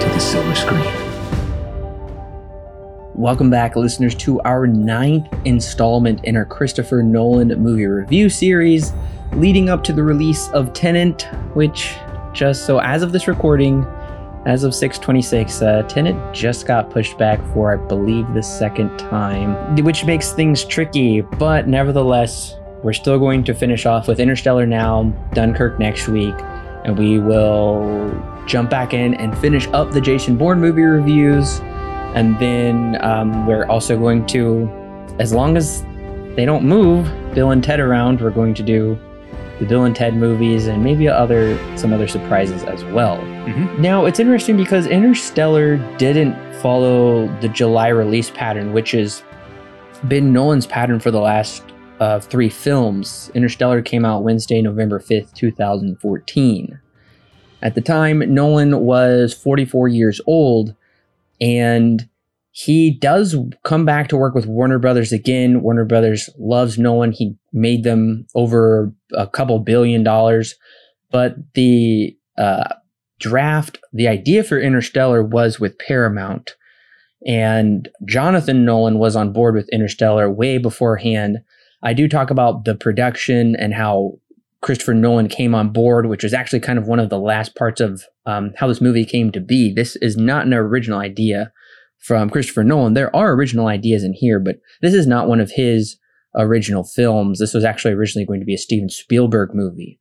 to the silver screen. Welcome back, listeners, to our ninth installment in our Christopher Nolan movie review series, leading up to the release of Tenet, which, just so as of this recording, as of 626, uh, Tenet just got pushed back for, I believe, the second time, which makes things tricky, but nevertheless, we're still going to finish off with Interstellar now, Dunkirk next week, and we will jump back in and finish up the Jason Bourne movie reviews. And then um, we're also going to, as long as they don't move Bill and Ted around, we're going to do the Bill and Ted movies and maybe other some other surprises as well. Mm-hmm. Now it's interesting because Interstellar didn't follow the July release pattern, which has been Nolan's pattern for the last uh, three films. Interstellar came out Wednesday, November 5th, 2014. At the time, Nolan was 44 years old, and he does come back to work with Warner Brothers again. Warner Brothers loves Nolan. He made them over a couple billion dollars, but the uh, draft, the idea for Interstellar was with Paramount. And Jonathan Nolan was on board with Interstellar way beforehand. I do talk about the production and how Christopher Nolan came on board, which is actually kind of one of the last parts of um, how this movie came to be. This is not an original idea from Christopher Nolan. There are original ideas in here, but this is not one of his original films. This was actually originally going to be a Steven Spielberg movie.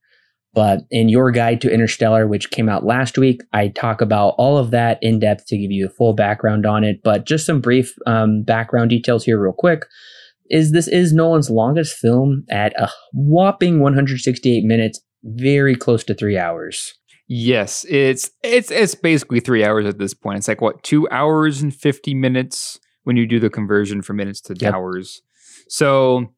But in your guide to Interstellar, which came out last week, I talk about all of that in depth to give you a full background on it. But just some brief um, background details here, real quick is this is Nolan's longest film at a whopping 168 minutes, very close to three hours. Yes, it's it's it's basically three hours at this point. It's like what two hours and fifty minutes when you do the conversion from minutes to yep. hours. So,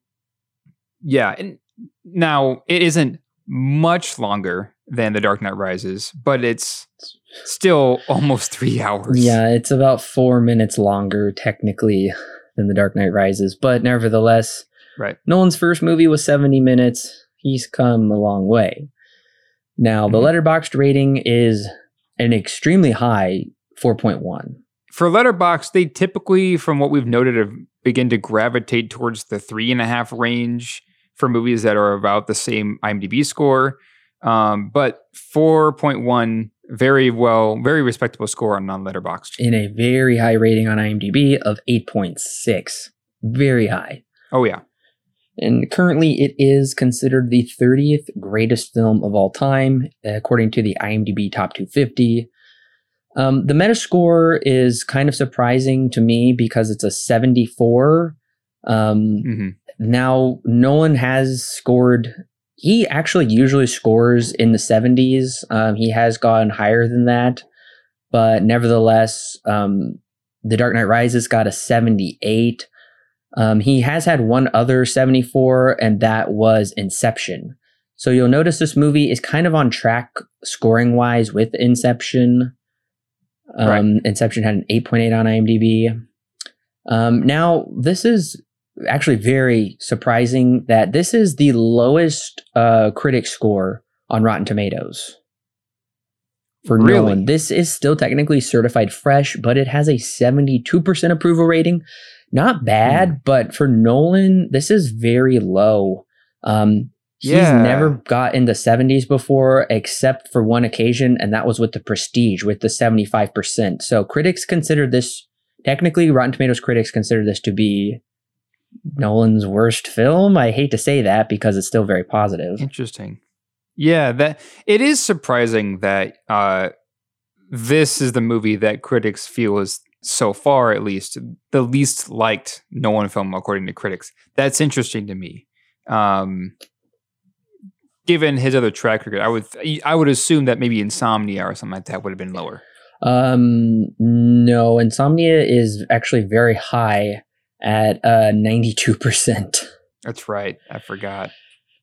yeah, and now it isn't much longer than The Dark Knight Rises, but it's still almost three hours. Yeah, it's about four minutes longer technically than The Dark Knight Rises, but nevertheless, right. Nolan's first movie was 70 minutes. He's come a long way. Now, the mm-hmm. Letterboxd rating is an extremely high 4.1. For Letterboxd, they typically, from what we've noted, have begin to gravitate towards the three and a half range for movies that are about the same IMDb score. Um, but 4.1 very well, very respectable score on non Letterboxd. In a very high rating on IMDb of 8.6. Very high. Oh, yeah. And currently, it is considered the 30th greatest film of all time, according to the IMDb Top 250. Um, the Metascore is kind of surprising to me because it's a 74. Um, mm-hmm. Now, Nolan has scored he actually usually scores in the 70s. Um, he has gone higher than that, but nevertheless, um, The Dark Knight Rises got a 78. Um, he has had one other 74, and that was Inception. So you'll notice this movie is kind of on track scoring wise with Inception. Um, right. Inception had an 8.8 on IMDb. Um, now, this is actually very surprising that this is the lowest uh, critic score on Rotten Tomatoes for really? Nolan. This is still technically certified fresh, but it has a 72% approval rating. Not bad, mm. but for Nolan, this is very low. Um, he's yeah. never got in the 70s before, except for one occasion, and that was with the Prestige, with the 75%. So critics consider this, technically, Rotten Tomatoes critics consider this to be Nolan's worst film. I hate to say that because it's still very positive. Interesting. Yeah, that it is surprising that uh, this is the movie that critics feel is so far, at least, the least liked Nolan film according to critics. That's interesting to me. Um, given his other track record, I would I would assume that maybe Insomnia or something like that would have been lower. Um, no, Insomnia is actually very high at uh, 92%. That's right. I forgot.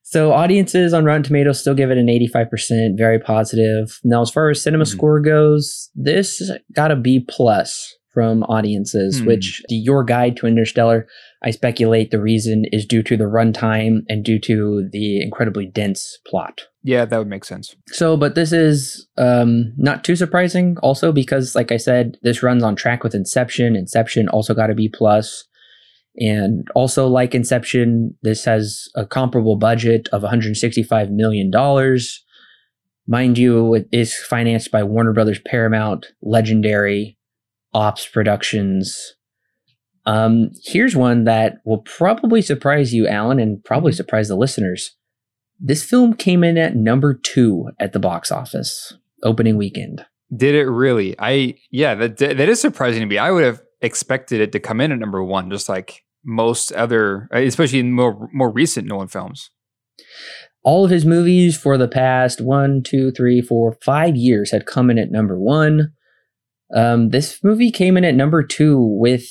So audiences on Rotten Tomatoes still give it an 85%, very positive. Now, as far as cinema Mhm. score goes, this got a B plus from audiences, Hmm. which the, your guide to Interstellar, I speculate the reason is due to the runtime and due to the incredibly dense plot. Yeah, that would make sense. So, but this is um, not too surprising. Also, because like I said, this runs on track with Inception. Inception also got a B plus, and also like Inception, this has a comparable budget of 165 million dollars. Mind you, it is financed by Warner Brothers, Paramount, Legendary, Obst Productions. Um, here's one that will probably surprise you, Alan, and probably surprise the listeners. This film came in at number two at the box office opening weekend. Did it really? I yeah, that that is surprising to me. I would have expected it to come in at number one, just like most other, especially in more more recent Nolan films. All of his movies for the past one, two, three, four, five years had come in at number one. Um, this movie came in at number two with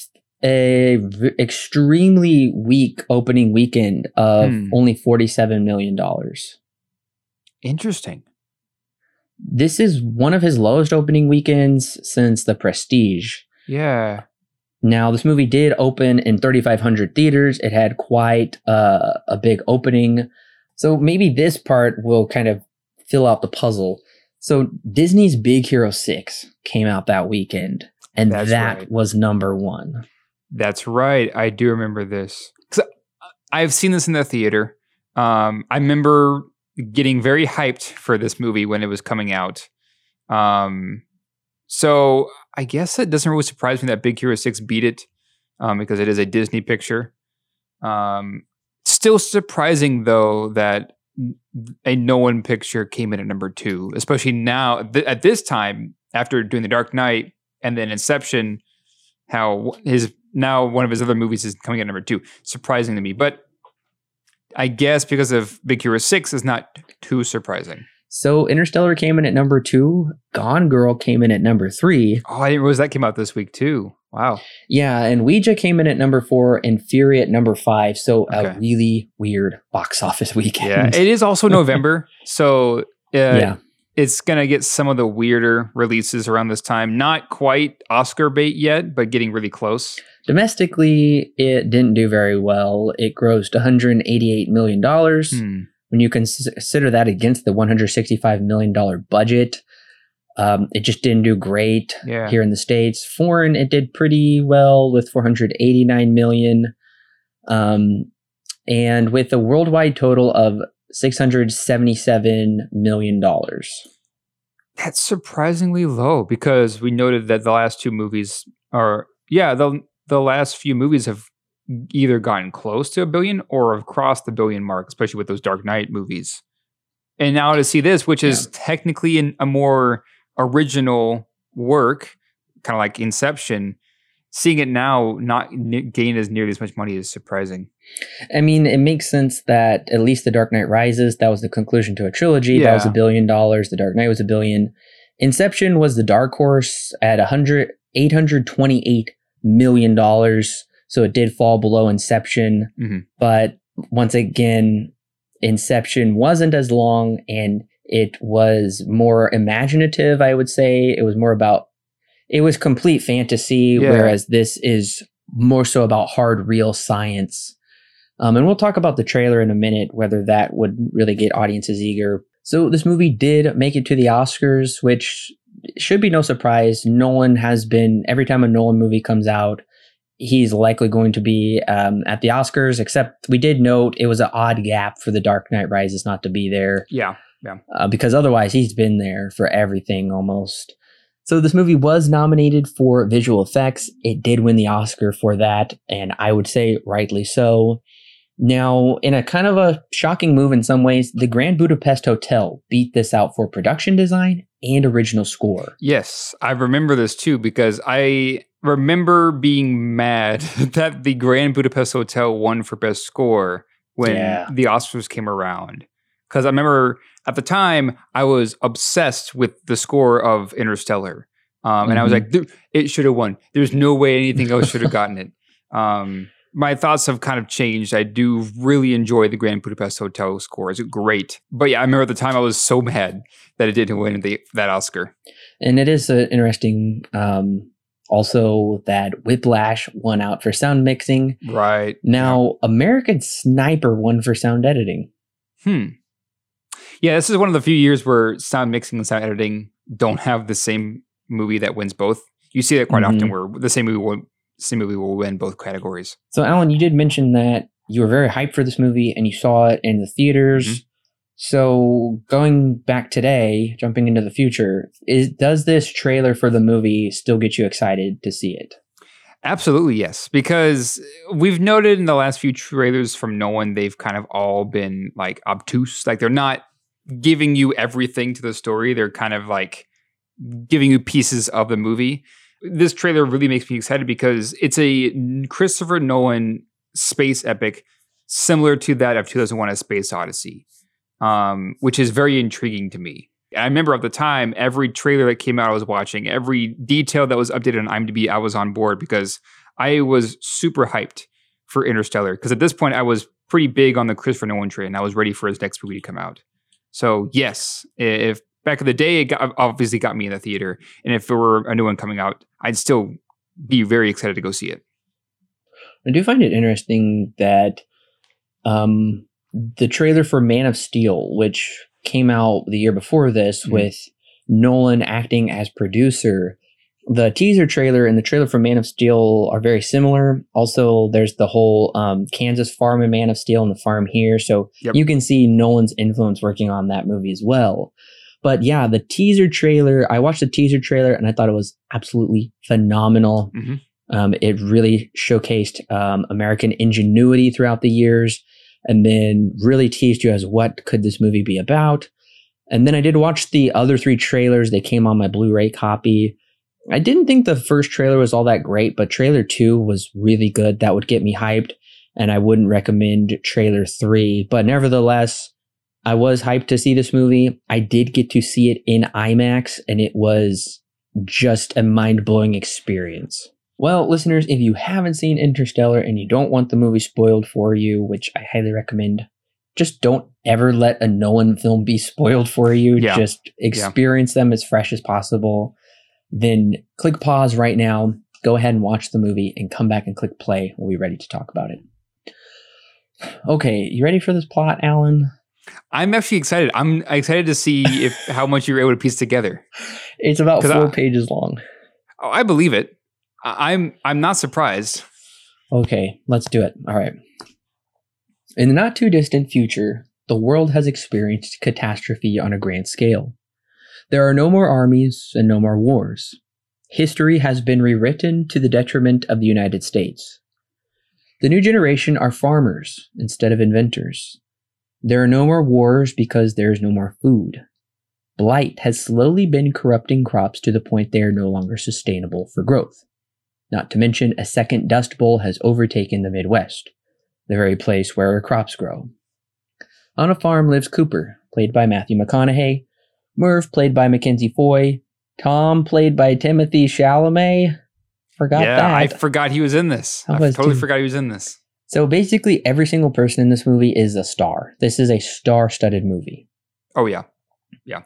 a v- extremely weak opening weekend of Hmm. only forty-seven million dollars. Interesting. This is one of his lowest opening weekends since The Prestige. Yeah. Now, this movie did open in 3,500 theaters. It had quite uh, a big opening. So maybe this part will kind of fill out the puzzle. So Disney's Big Hero 6 came out that weekend, and That's that right. was number one. That's right. I do remember this. I've seen this in the theater. Um, I remember getting very hyped for this movie when it was coming out. Um, so I guess it doesn't really surprise me that Big Hero 6 beat it um, because it is a Disney picture. Um, still surprising, though, that a Nolan picture came in at number two, especially now th- at this time after doing The Dark Knight and then Inception how his now one of his other movies is coming at number two. Surprising to me, but I guess because of Big Hero Six is not too surprising. So Interstellar came in at number two. Gone Girl came in at number three. Oh, I didn't realize that came out this week too. Wow. Yeah, and Ouija came in at number four and Fury at number five. So a really weird box office weekend. Yeah, it is also November, so uh, yeah. it's gonna get some of the weirder releases around this time. Not quite Oscar bait yet, but getting really close. Domestically, it didn't do very well. It grossed 188 million dollars. Hmm. When you consider that against the 165 million dollar budget, um, it just didn't do great Yeah. here in the states. Foreign, it did pretty well with 489 million, um, and with a worldwide total of 677 million dollars. That's surprisingly low because we noted that the last two movies are yeah the the last few movies have either gotten close to a billion or have crossed the billion mark, especially with those Dark Knight movies. And now to see this, which is technically in a more original work, kind of like Inception, seeing it now not n- gain as nearly as much money is surprising. I mean, it makes sense that at least The Dark Knight Rises, that was the conclusion to a trilogy. That was a billion dollars. The Dark Knight was a billion. Inception was the dark horse at 100, 828 million dollars. So it did fall below Inception. Mhm. But once again, Inception wasn't as long and it was more imaginative, I would say. It was more about, it was complete fantasy, Yeah. whereas this is more so about hard, real science. Um, and we'll talk about the trailer in a minute, whether that would really get audiences eager. So this movie did make it to the Oscars, which should be no surprise. Nolan has been every time a Nolan movie comes out, he's likely going to be um, at the Oscars. Except we did note it was an odd gap for The Dark Knight Rises not to be there Yeah. uh, because otherwise he's been there for everything almost. So this movie was nominated for visual effects. It did win the Oscar for that, and I would say rightly so. Now, in a kind of a shocking move in some ways, the Grand Budapest Hotel beat this out for production design and original score. Yes, I remember this too because I remember being mad that the Grand Budapest Hotel won for best score when Yeah. the Oscars came around. Because I remember at the time I was obsessed with the score of Interstellar. Um, and I was Mhm. like, it should have won. There's no way anything else should have gotten it. Um, my thoughts have kind of changed. I do really enjoy the Grand Budapest Hotel score. It's great. But yeah, I remember at the time I was so mad that it didn't win the, that Oscar. And it is uh, interesting. Um, also, that Whiplash won out for sound mixing. Right. Now, American Sniper won for sound editing. Hmm. Yeah, this is one of the few years where sound mixing and sound editing don't have the same movie that wins both. You see that quite often, where the same movie will same movie will win both categories. So, Alan, you did mention that you were very hyped for this movie and you saw it in the theaters. Mhm. So, going back today, jumping into the future, is does this trailer for the movie still get you excited to see it? Absolutely, yes. Because we've noted in the last few trailers from Nolan, they've kind of all been like obtuse. Like they're not giving you everything to the story. They're kind of like giving you pieces of the movie. This trailer really makes me excited because it's a Christopher Nolan space epic similar to that of 2001 A Space Odyssey, um, which is very intriguing to me. I remember at the time, every trailer that came out, I was watching, every detail that was updated on IMDb, I was on board because I was super hyped for Interstellar. Because at this point, I was pretty big on the Christopher Nolan train. And I was ready for his next movie to come out. So, yes, if back in the day, it got, obviously got me in the theater. And if there were a new one coming out, I'd still be very excited to go see it. I do find it interesting that um, the trailer for Man of Steel, which came out the year before this Mhm. with Nolan acting as producer, the teaser trailer and the trailer for Man of Steel are very similar. Also, there's the whole um, Kansas farm in Man of Steel and the farm here. So Yep. you can see Nolan's influence working on that movie as well. But yeah, the teaser trailer, I watched the teaser trailer and I thought it was absolutely phenomenal. Mhm. Um, it really showcased um, American ingenuity throughout the years and then really teased you as what could this movie be about. And then I did watch the other three trailers. They came on my Blu-ray copy. I didn't think the first trailer was all that great, but trailer two was really good. That would get me hyped, and I wouldn't recommend trailer three. But nevertheless, I was hyped to see this movie. I did get to see it in IMAX, and it was just a mind blowing experience. Well, listeners, if you haven't seen Interstellar and you don't want the movie spoiled for you, which I highly recommend, just don't ever let a Nolan film be spoiled for you. Yeah. Just experience them as fresh as possible. Then click pause right now, go ahead and watch the movie, and come back and click play. We'll be ready to talk about it. Okay, you ready for this plot, Alan? I'm actually excited. I'm excited to see if how much you were able to piece together. It's about four I- pages long. Oh, I believe it. I'm I'm not surprised. Okay, let's do it. All right. In the not too distant future, the world has experienced catastrophe on a grand scale. There are no more armies and no more wars. History has been rewritten to the detriment of the United States. The new generation are farmers instead of inventors. There are no more wars because there is no more food. Blight has slowly been corrupting crops to the point they are no longer sustainable for growth. Not to mention, a second Dust Bowl has overtaken the Midwest, the very place where our crops grow. On a farm lives Cooper, played by Matthew McConaughey, Murph, played by Mackenzie Foy, Tom, played by Timothée Chalamet. Forgot yeah, that. I forgot he was in this. I I, totally too. forgot he was in this. so basically, every single person in this movie is a star. This is a star studded movie. Oh yeah. yeah.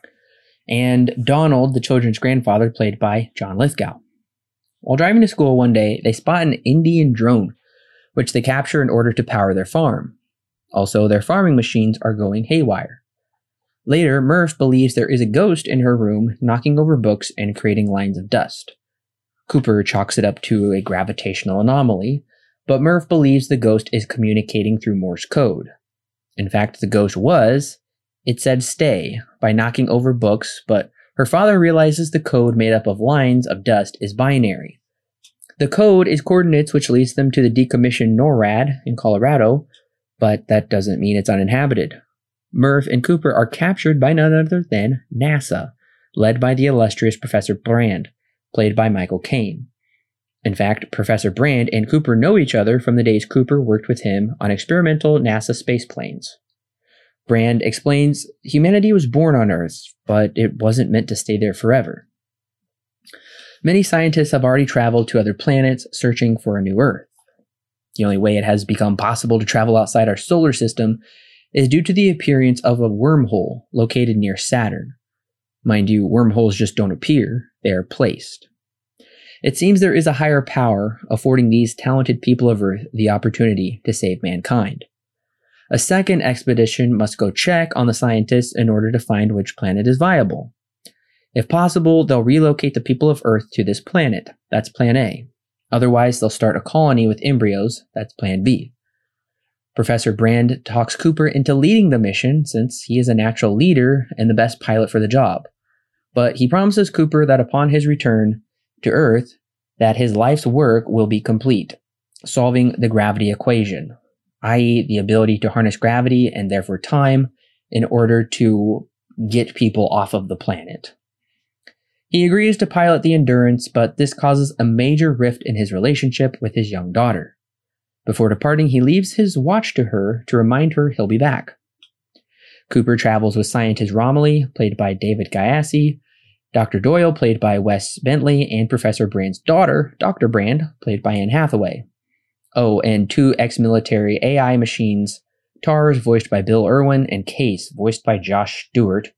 and Donald, the children's grandfather, played by John Lithgow. While driving to school one day, they spot an Indian drone, which they capture in order to power their farm. Also, their farming machines are going haywire. Later, Murph believes there is a ghost in her room knocking over books and creating lines of dust. Cooper chalks it up to a gravitational anomaly, but Murph believes the ghost is communicating through Morse code. In fact, the ghost was, it said stay by knocking over books, but her father realizes the code made up of lines of dust is binary. The code is coordinates which leads them to the decommissioned NORAD in Colorado, but that doesn't mean it's uninhabited. Murph and Cooper are captured by none other than NASA, led by the illustrious Professor Brand, played by Michael Caine. In fact, Professor Brand and Cooper know each other from the days Cooper worked with him on experimental NASA space planes. Brand explains humanity was born on Earth, but it wasn't meant to stay there forever. Many scientists have already traveled to other planets searching for a new Earth. The only way it has become possible to travel outside our solar system is due to the appearance of a wormhole located near Saturn. Mind you, wormholes just don't appear, they are placed. It seems there is a higher power affording these talented people of Earth the opportunity to save mankind. A second expedition must go check on the scientists in order to find which planet is viable. If possible, they'll relocate the people of Earth to this planet. That's Plan A. Otherwise, they'll start a colony with embryos. That's Plan B. Professor Brand talks Cooper into leading the mission since he is a natural leader and the best pilot for the job. But he promises Cooper that upon his return to Earth, that his life's work will be complete, solving the gravity equation, i.e., the ability to harness gravity and therefore time in order to get people off of the planet. He agrees to pilot the Endurance, but this causes a major rift in his relationship with his young daughter. Before departing, he leaves his watch to her to remind her he'll be back. Cooper travels with scientist Romilly, played by David Gyasi, Dr. Doyle, played by Wes Bentley, and Professor Brand's daughter, Dr. Brand, played by Anne Hathaway. Oh, and two ex military AI machines, TARS, voiced by Bill Irwin, and Case, voiced by Josh Stewart,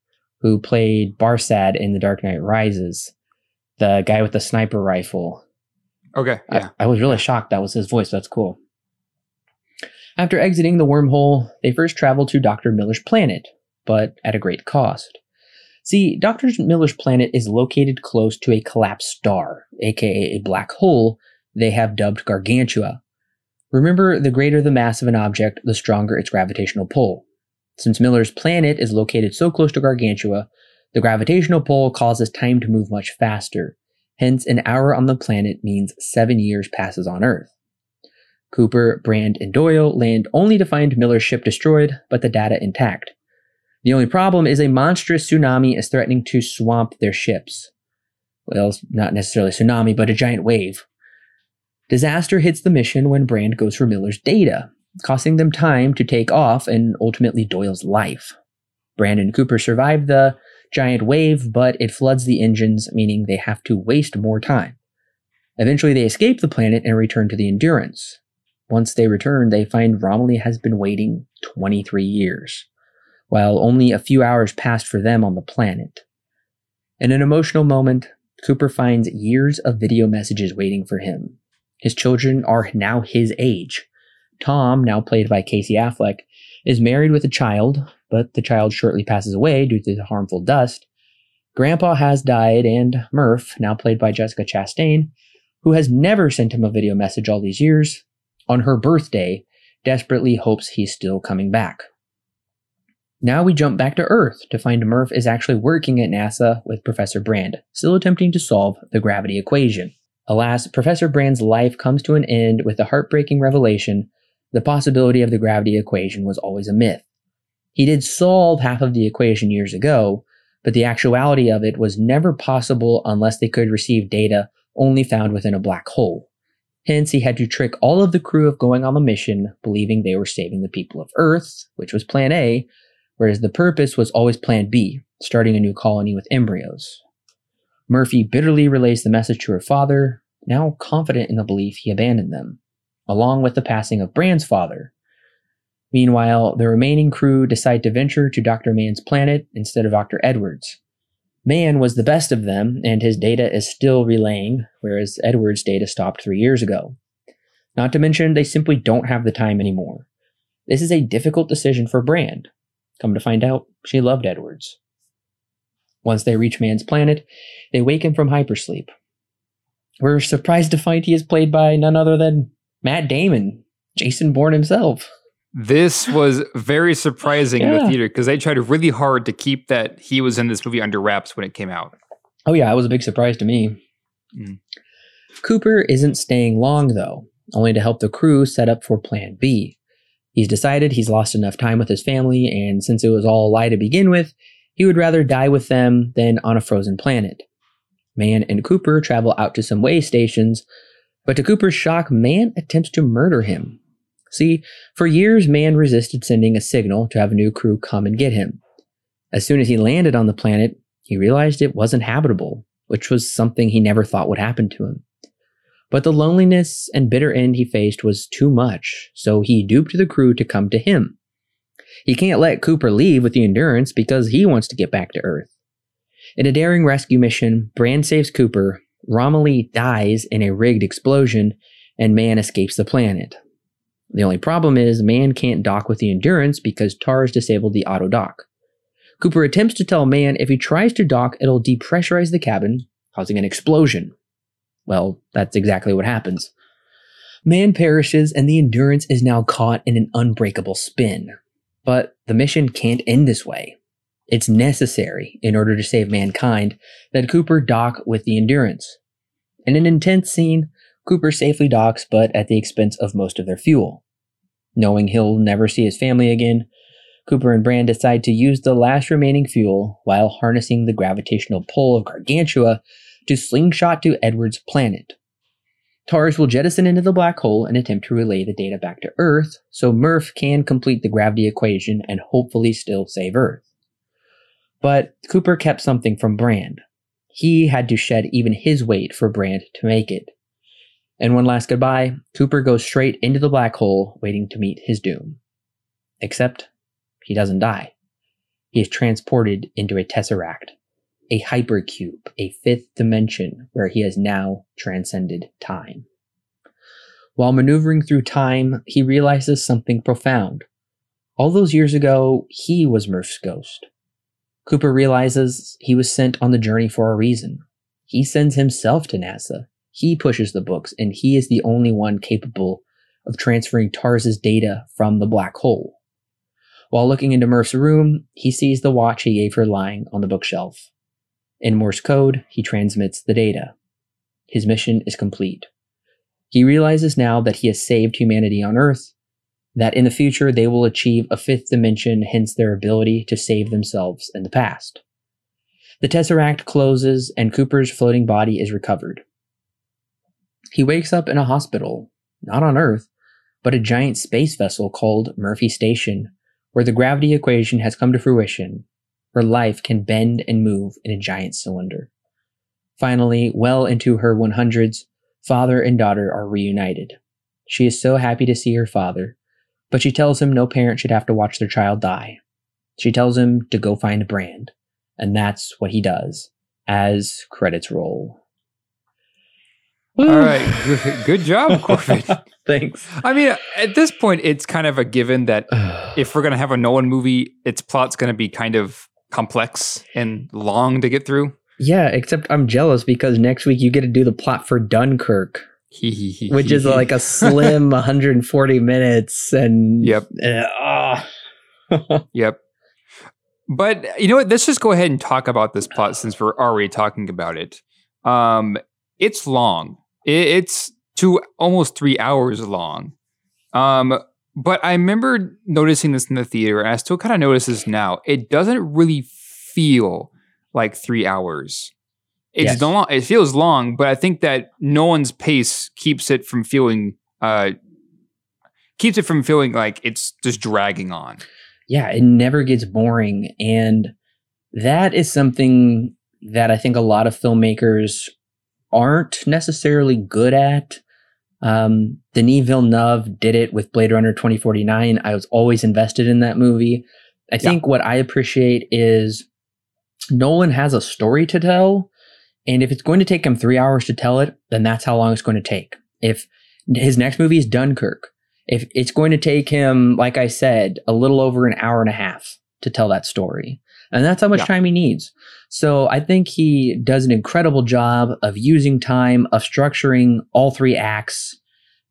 who played Barsad in The Dark Knight Rises, the guy with the sniper rifle. Okay, yeah. I, I was really shocked that was his voice. That's cool. After exiting the wormhole, they first travel to Dr. Miller's planet, but at a great cost. See, Dr. Miller's planet is located close to a collapsed star, aka a black hole they have dubbed Gargantua. Remember, the greater the mass of an object, the stronger its gravitational pull. Since Miller's planet is located so close to Gargantua, the gravitational pull causes time to move much faster. Hence, an hour on the planet means seven years passes on Earth. Cooper, Brand, and Doyle land only to find Miller's ship destroyed, but the data intact. The only problem is a monstrous tsunami is threatening to swamp their ships. Well, not necessarily a tsunami, but a giant wave. Disaster hits the mission when Brand goes for Miller's data, costing them time to take off and ultimately Doyle's life. Brand and Cooper survive the giant wave, but it floods the engines, meaning they have to waste more time. Eventually, they escape the planet and return to the Endurance. Once they return, they find Romilly has been waiting 23 years, while only a few hours passed for them on the planet. In an emotional moment, Cooper finds years of video messages waiting for him. His children are now his age. Tom, now played by Casey Affleck, is married with a child, but the child shortly passes away due to the harmful dust. Grandpa has died, and Murph, now played by Jessica Chastain, who has never sent him a video message all these years, on her birthday, desperately hopes he's still coming back. Now we jump back to Earth to find Murph is actually working at NASA with Professor Brand, still attempting to solve the gravity equation. Alas, Professor Brand's life comes to an end with the heartbreaking revelation the possibility of the gravity equation was always a myth. He did solve half of the equation years ago, but the actuality of it was never possible unless they could receive data only found within a black hole. Hence, he had to trick all of the crew of going on the mission, believing they were saving the people of Earth, which was Plan A, whereas the purpose was always Plan B, starting a new colony with embryos. Murphy bitterly relays the message to her father, now confident in the belief he abandoned them, along with the passing of Brand's father. Meanwhile, the remaining crew decide to venture to Dr. Mann's planet instead of Dr. Edwards, Mann was the best of them, and his data is still relaying, whereas Edwards' data stopped three years ago. Not to mention, they simply don't have the time anymore. This is a difficult decision for Brand. Come to find out, she loved Edwards. Once they reach Mann's planet, they wake him from hypersleep. We're surprised to find he is played by none other than Matt Damon, Jason Bourne himself. This was very surprising yeah. in the theater because they tried really hard to keep that he was in this movie under wraps when it came out. Oh yeah, it was a big surprise to me. Mm. Cooper isn't staying long though, only to help the crew set up for Plan B. He's decided he's lost enough time with his family, and since it was all a lie to begin with, he would rather die with them than on a frozen planet. Mann and Cooper travel out to some way stations, but to Cooper's shock, Mann attempts to murder him See, for years, Mann resisted sending a signal to have a new crew come and get him. As soon as he landed on the planet, he realized it wasn't habitable. which was something he never thought would happen to him. But the loneliness and bitter end he faced was too much, so he duped the crew to come to him. He can't let Cooper leave with the Endurance because he wants to get back to Earth. In a daring rescue mission, Brand saves Cooper, Romilly dies in a rigged explosion, and Mann escapes the planet. The only problem is Mann can't dock with the Endurance because TARS disabled the auto dock. Cooper attempts to tell Mann if he tries to dock, it'll depressurize the cabin, causing an explosion. Well, that's exactly what happens. Mann perishes, and the Endurance is now caught in an unbreakable spin. But the mission can't end this way. It's necessary, in order to save mankind, that Cooper dock with the Endurance. In an intense scene, Cooper safely docks, but at the expense of most of their fuel. Knowing he'll never see his family again, Cooper and Brand decide to use the last remaining fuel while harnessing the gravitational pull of Gargantua to slingshot to Edward's planet. TARS will jettison into the black hole and attempt to relay the data back to Earth so Murph can complete the gravity equation and hopefully still save Earth. But Cooper kept something from Brand. He had to shed even his weight for Brand to make it. And one last goodbye, Cooper goes straight into the black hole, waiting to meet his doom. Except he doesn't die. He is transported into a tesseract, a hypercube, a fifth dimension where he has now transcended time. While maneuvering through time, he realizes something profound. All those years ago, he was Murph's ghost. Cooper realizes he was sent on the journey for a reason. He sends himself to NASA. He pushes the books, and he is the only one capable of transferring TARS's data from the black hole. While looking into Murph's room, he sees the watch he gave her lying on the bookshelf. In Morse code, he transmits the data. His mission is complete. He realizes now that he has saved humanity on Earth, that in the future they will achieve a fifth dimension, hence their ability to save themselves in the past. The Tesseract closes and Cooper's floating body is recovered. He wakes up in a hospital, not on Earth, but a giant space vessel called Murphy Station, where the gravity equation has come to fruition, where life can bend and move in a giant cylinder. Finally, well into her 100s, father and daughter are reunited. She is so happy to see her father, but she tells him no parent should have to watch their child die. She tells him to go find Brand, and that's what he does as credits roll. All right, good, job, Corbin. Thanks. I mean, at this point, it's kind of a given that if we're going to have a Nolan movie, its plot's going to be kind of complex and long to get through. Yeah, except I'm jealous because next week you get to do the plot for Dunkirk, which is like a slim 140 minutes. And yep, uh, yep. But you know what? Let's just go ahead and talk about this plot since we're already talking about it. Um, it's long. It's two almost three hours long. Um, but I remember noticing this in the theater, and I still kind of notice this now. It doesn't really feel like three hours. It's yes. long. It feels long, but I think that Nolan's pace keeps it from feeling uh, keeps it from feeling like it's just dragging on. Yeah, it never gets boring, and that is something that I think a lot of filmmakers aren't necessarily good at. Um, Denis Villeneuve did it with Blade Runner 2049. I was always invested in that movie. I think yeah. what I appreciate is Nolan has a story to tell. And if it's going to take him three hours to tell it, then that's how long it's going to take. If his next movie is Dunkirk, if it's going to take him, like I said, a little over an hour and a half to tell that story. And that's how much yeah. time he needs. So I think he does an incredible job of using time, of structuring all three acts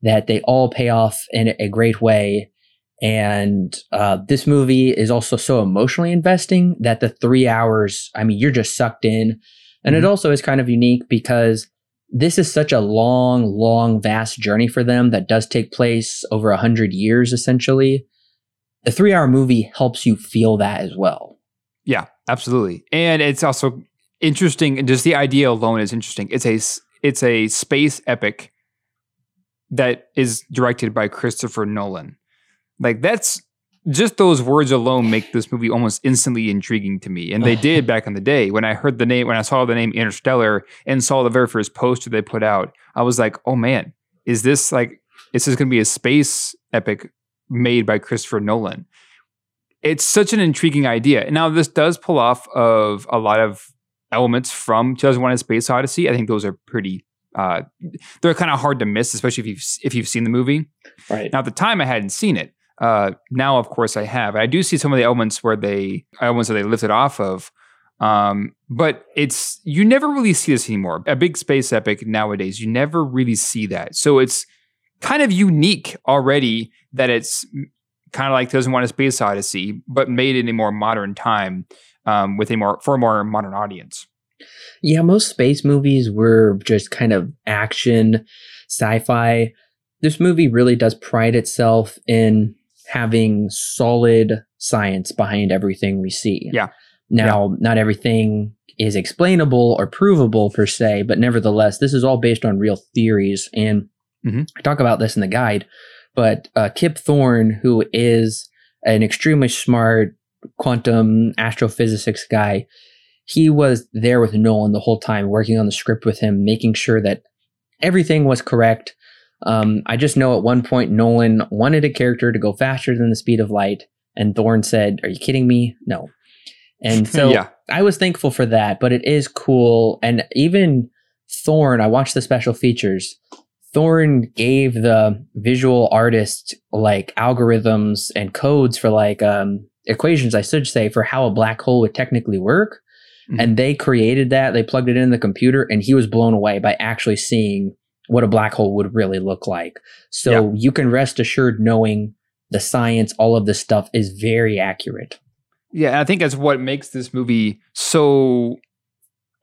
that they all pay off in a great way. And uh, this movie is also so emotionally investing that the three hours, I mean, you're just sucked in. And mm-hmm. it also is kind of unique because this is such a long, long, vast journey for them that does take place over a hundred years, essentially. The three hour movie helps you feel that as well. Yeah, absolutely. And it's also interesting and just the idea alone is interesting. It's a it's a space epic that is directed by Christopher Nolan. Like that's just those words alone make this movie almost instantly intriguing to me. And they did back in the day when I heard the name, when I saw the name Interstellar and saw the very first poster they put out, I was like, oh man, is this like, is this going to be a space epic made by Christopher Nolan? It's such an intriguing idea. Now, this does pull off of a lot of elements from 2001: A Space Odyssey. I think those are pretty. Uh, they're kind of hard to miss, especially if you've if you've seen the movie. Right now, at the time, I hadn't seen it. Uh, now, of course, I have. I do see some of the elements where they elements that they lifted off of. Um, but it's you never really see this anymore. A big space epic nowadays, you never really see that. So it's kind of unique already that it's kind of like doesn't want a space odyssey, but made in a more modern time um, with a more for a more modern audience. Yeah, most space movies were just kind of action, sci-fi. This movie really does pride itself in having solid science behind everything we see. Yeah. Now, yeah. not everything is explainable or provable per se, but nevertheless, this is all based on real theories. And mm-hmm. I talk about this in the guide, but uh, Kip Thorne, who is an extremely smart quantum astrophysics guy, he was there with Nolan the whole time, working on the script with him, making sure that everything was correct. Um, I just know at one point Nolan wanted a character to go faster than the speed of light, and Thorne said, "Are you kidding me? No." And so yeah. I was thankful for that, but it is cool. And even Thorne, I watched the special features. Thorne gave the visual artist like algorithms and codes for like um, equations, I should say, for how a black hole would technically work. Mm-hmm. And they created that. They plugged it in the computer, and he was blown away by actually seeing what a black hole would really look like. So yeah. you can rest assured knowing the science, all of this stuff is very accurate. Yeah, I think that's what makes this movie so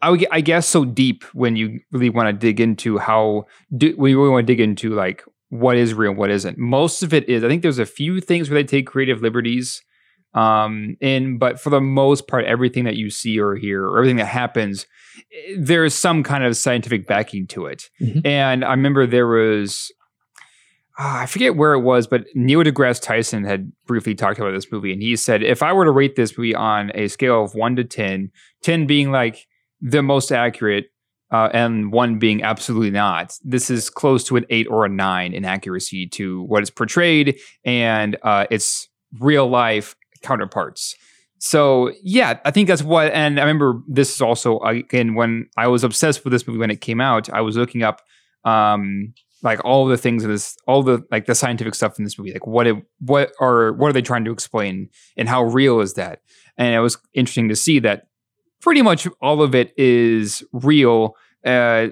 I, would, I guess so deep when you really want to dig into how do, when you really want to dig into like what is real and what isn't. Most of it is I think there's a few things where they take creative liberties um and but for the most part everything that you see or hear or everything that happens eh, there is some kind of scientific backing to it mm-hmm. and i remember there was uh, i forget where it was but neil degrasse tyson had briefly talked about this movie and he said if i were to rate this movie on a scale of 1 to 10 10 being like the most accurate uh, and one being absolutely not. This is close to an eight or a nine in accuracy to what is portrayed and uh, its real life counterparts. So yeah, I think that's what. And I remember this is also again when I was obsessed with this movie when it came out. I was looking up um, like all the things in this, all the like the scientific stuff in this movie. Like what it, what are what are they trying to explain, and how real is that? And it was interesting to see that pretty much all of it is real. Uh,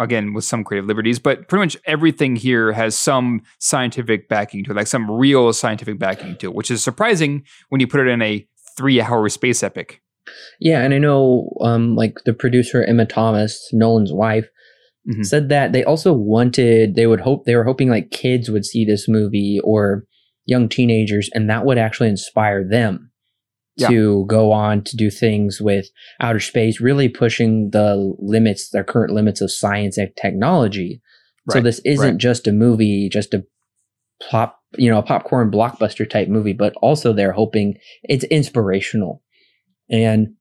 again with some creative liberties, but pretty much everything here has some scientific backing to it, like some real scientific backing to it, which is surprising when you put it in a three-hour space epic. Yeah, and I know, um, like the producer Emma Thomas, Nolan's wife, mm-hmm. said that they also wanted, they would hope, they were hoping like kids would see this movie or young teenagers, and that would actually inspire them yeah. to go on to do things with outer space, really pushing the limits, their current limits of science and technology. Right. So this isn't right. just a movie, just a pop, you know, a popcorn blockbuster type movie, but also they're hoping it's inspirational. And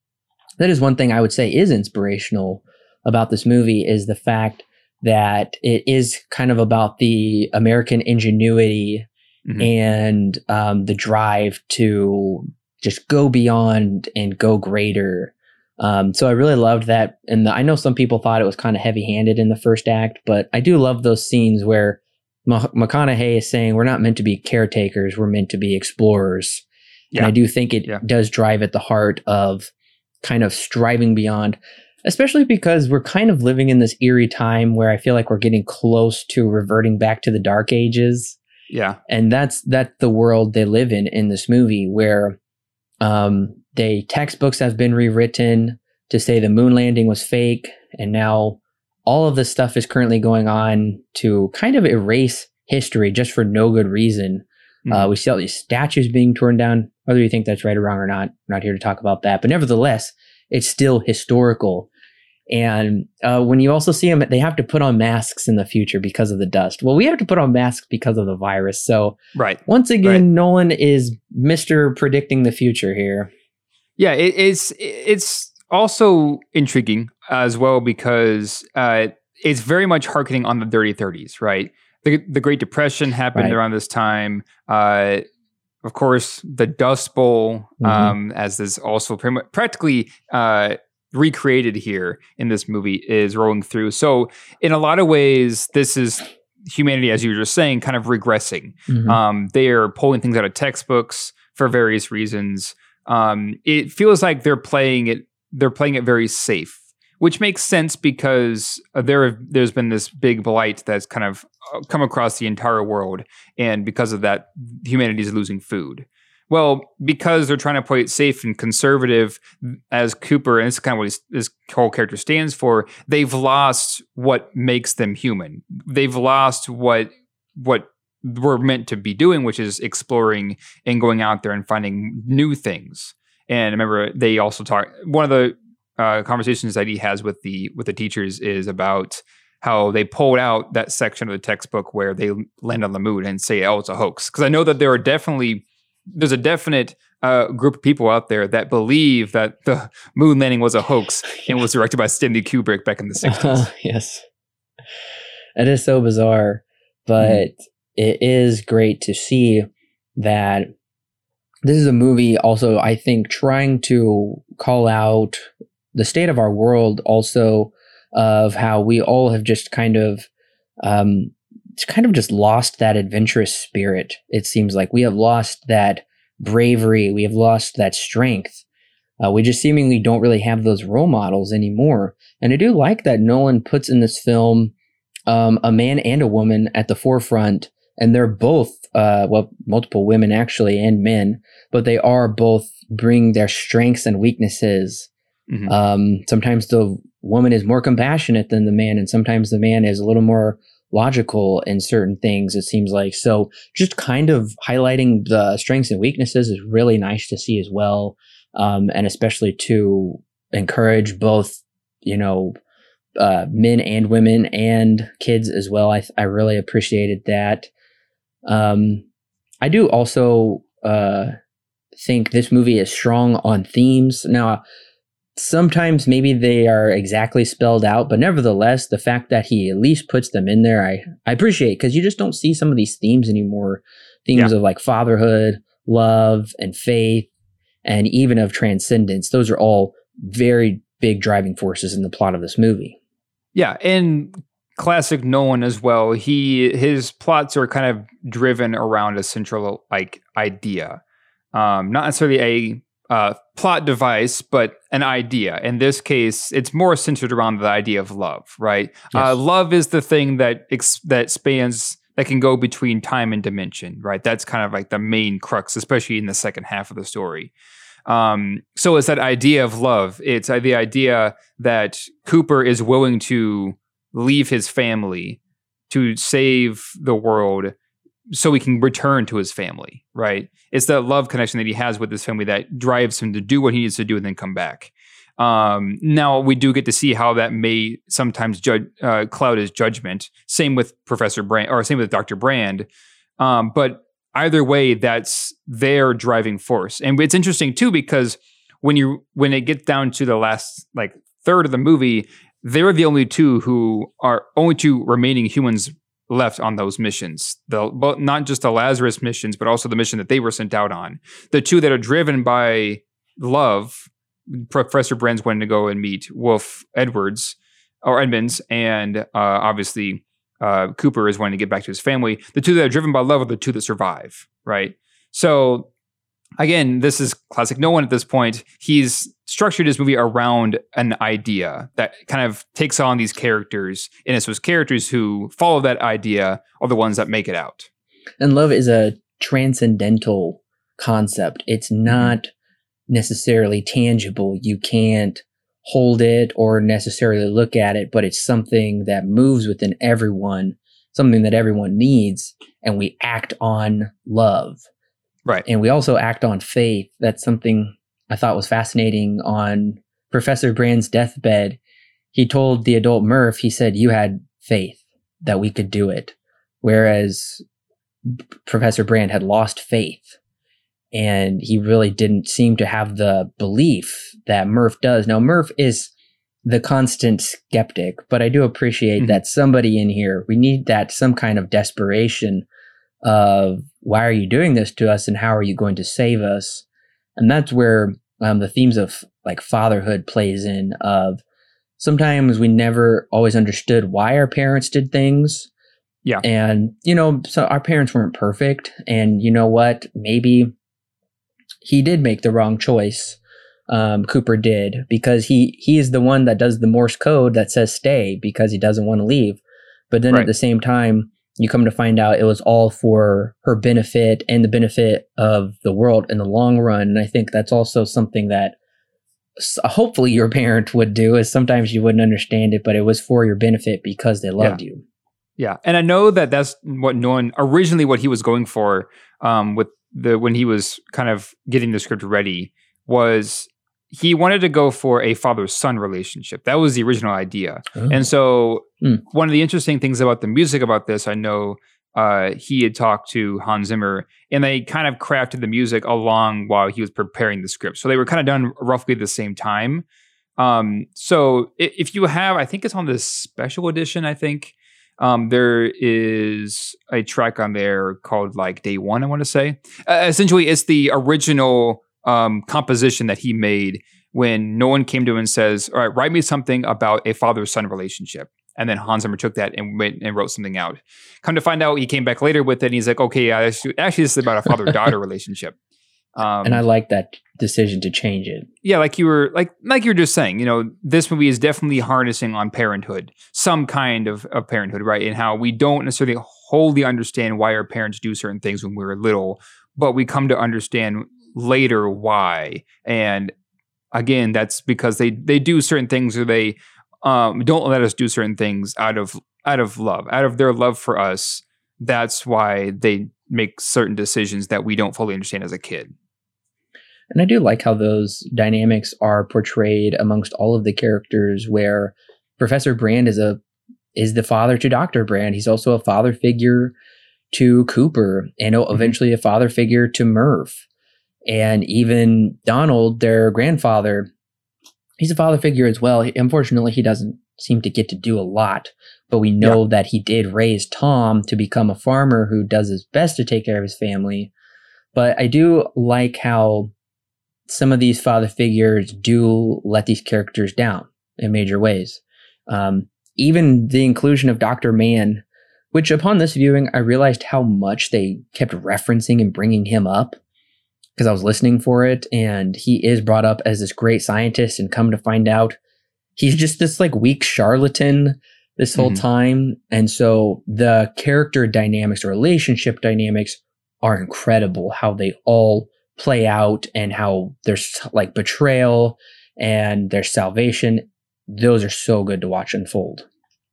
that is one thing I would say is inspirational about this movie is the fact that it is kind of about the American ingenuity mm-hmm. and um, the drive to just go beyond and go greater. Um, so I really loved that. And the, I know some people thought it was kind of heavy handed in the first act, but I do love those scenes where McConaughey is saying we're not meant to be caretakers, we're meant to be explorers. Yeah. And I do think it yeah. does drive at the heart of kind of striving beyond, especially because we're kind of living in this eerie time where I feel like we're getting close to reverting back to the dark ages. Yeah. And that's that's the world they live in in this movie where um, they textbooks have been rewritten to say the moon landing was fake, and now all of this stuff is currently going on to kind of erase history just for no good reason. Mm-hmm. Uh, we see all these statues being torn down. Whether you think that's right or wrong or not, I'm not here to talk about that. But nevertheless, it's still historical. And uh, when you also see them, they have to put on masks in the future because of the dust. Well, we have to put on masks because of the virus. So, right. Once again, right. Nolan is Mister predicting the future here. Yeah, it, it's it's also intriguing as well because uh, it's very much harkening on the dirty 30s, right? The, the Great Depression happened right. around this time. Uh, of course, the Dust Bowl, mm-hmm. um, as is also pretty much, practically uh, recreated here in this movie, is rolling through. So, in a lot of ways, this is humanity, as you were just saying, kind of regressing. Mm-hmm. Um, they are pulling things out of textbooks for various reasons. Um, it feels like they're playing it. They're playing it very safe which makes sense because uh, there there's been this big blight that's kind of uh, come across the entire world, and because of that, humanity is losing food. Well, because they're trying to play it safe and conservative, as Cooper, and this is kind of what his whole character stands for. They've lost what makes them human. They've lost what what we're meant to be doing, which is exploring and going out there and finding new things. And remember, they also talk. One of the uh, conversations that he has with the with the teachers is about how they pulled out that section of the textbook where they land on the moon and say, "Oh, it's a hoax." Because I know that there are definitely there's a definite uh, group of people out there that believe that the moon landing was a hoax and was directed by Stanley Kubrick back in the 60s. yes. It is so bizarre, but mm-hmm. it is great to see that this is a movie also, I think, trying to call out the state of our world also of how we all have just kind of um, kind of just lost that adventurous spirit. It seems like we have lost that bravery. We have lost that strength. Uh, we just seemingly don't really have those role models anymore. And I do like that Nolan puts in this film um, a man and a woman at the forefront, and they're both, uh, well, multiple women actually and men, but they are both bring their strengths and weaknesses Mm-hmm. Um, sometimes the woman is more compassionate than the man, and sometimes the man is a little more logical in certain things, it seems like. So just kind of highlighting the strengths and weaknesses is really nice to see as well. Um, and especially to encourage both, you know, uh, men and women and kids as well. I, I really appreciated that. Um, I do also uh, think this movie is strong on themes. Now, sometimes maybe they are exactly spelled out, but nevertheless, the fact that he at least puts them in there, I, I appreciate because you just don't see some of these themes anymore. Themes yeah. of like fatherhood, love, and faith, and even of transcendence. Those are all very big driving forces in the plot of this movie. Yeah, and classic Nolan as well. He his plots are kind of driven around a central like idea, um, not necessarily a uh, plot device, but an idea. In this case, it's more centered around the idea of love, right? Yes. Uh, love is the thing that ex- that spans that can go between time and dimension, right? That's kind of like the main crux, especially in the second half of the story. Um, so it's that idea of love. It's uh, the idea that Cooper is willing to leave his family to save the world so he can return to his family, right? It's that love connection that he has with his family that drives him to do what he needs to do and then come back. Um, now we do get to see how that may sometimes uh, cloud his judgment. Same with Professor Brand, or same with Doctor Brand. Um, but either way, that's their driving force, and it's interesting too because when you when it gets down to the last like third of the movie, they're the only two who are only two remaining humans left on those missions. The but not just the Lazarus missions, but also the mission that they were sent out on. The two that are driven by love. Professor Brand's wanting to go and meet Wolf Edwards or Edmunds, and uh, obviously uh, Cooper is wanting to get back to his family. The two that are driven by love are the two that survive, right? So again, this is classic Nolan at this point. He's structured his movie around an idea that kind of takes on these characters, and it's those characters who follow that idea are the ones that make it out. And love is a transcendental concept. It's mm-hmm. not necessarily tangible. You can't hold it or necessarily look at it, but it's something that moves within everyone, something that everyone needs, and we act on love. Right. And we also act on faith. That's something I thought was fascinating on Professor Brand's deathbed. he told the adult Murph, he said, You had faith that we could do it. Whereas Professor Brand had lost faith and he really didn't seem to have the belief that Murph does. Now, Murph is the constant skeptic, but I do appreciate mm-hmm. that somebody in here, we need that some kind of desperation of why are you doing this to us and how are you going to save us? And that's where um, the themes of like fatherhood plays in of sometimes we never always understood why our parents did things. Yeah. And, you know, so our parents weren't perfect. And you know what? Maybe he did make the wrong choice. Um, Cooper did because he he is the one that does the Morse code that says stay because he doesn't want to leave. But then right. at the same time, you come to find out it was all for her benefit and the benefit of the world in the long run. And I think that's also something that hopefully your parent would do is sometimes you wouldn't understand it, but it was for your benefit because they loved yeah. you. Yeah. And I know that that's what Nolan originally what he was going for um, with the when he was kind of getting the script ready was he wanted to go for a father son relationship. That was the original idea. Oh. And so, mm. one of the interesting things about the music about this, I know uh, he had talked to Hans Zimmer and they kind of crafted the music along while he was preparing the script. So, they were kind of done roughly the same time. Um, so, if you have, I think it's on the special edition, I think. Um, there is a track on there called like Day One, I want to say. Uh, essentially, it's the original um, composition that he made when Nolan came to him and says, "All right, write me something about a father-son relationship." And then Hans Zimmer took that and went and wrote something out. Come to find out, he came back later with it, and he's like, "Okay, yeah, actually, this is about a father-daughter relationship." Um, and I like that decision to change it. Yeah, like you were like like you were just saying, you know, this movie is definitely harnessing on parenthood, some kind of, of parenthood, right? And how we don't necessarily wholly understand why our parents do certain things when we were little, but we come to understand later why. And again, that's because they they do certain things or they um, don't let us do certain things out of out of love, out of their love for us. That's why they make certain decisions that we don't fully understand as a kid. And I do like how those dynamics are portrayed amongst all of the characters where Professor Brand is a is the father to Dr. Brand. He's also a father figure to Cooper and mm-hmm. eventually a father figure to Murph. And even Donald, their grandfather, he's a father figure as well. Unfortunately, he doesn't seem to get to do a lot, but we know yeah. that he did raise Tom to become a farmer who does his best to take care of his family. But I do like how some of these father figures do let these characters down in major ways. Um, even the inclusion of Dr. Mann, which upon this viewing, I realized how much they kept referencing and bringing him up because I was listening for it, and he is brought up as this great scientist, and come to find out, he's just this like weak charlatan this whole mm-hmm. time. And so the character dynamics, the relationship dynamics are incredible, how they all play out and how there's like betrayal and there's salvation. Those are so good to watch unfold.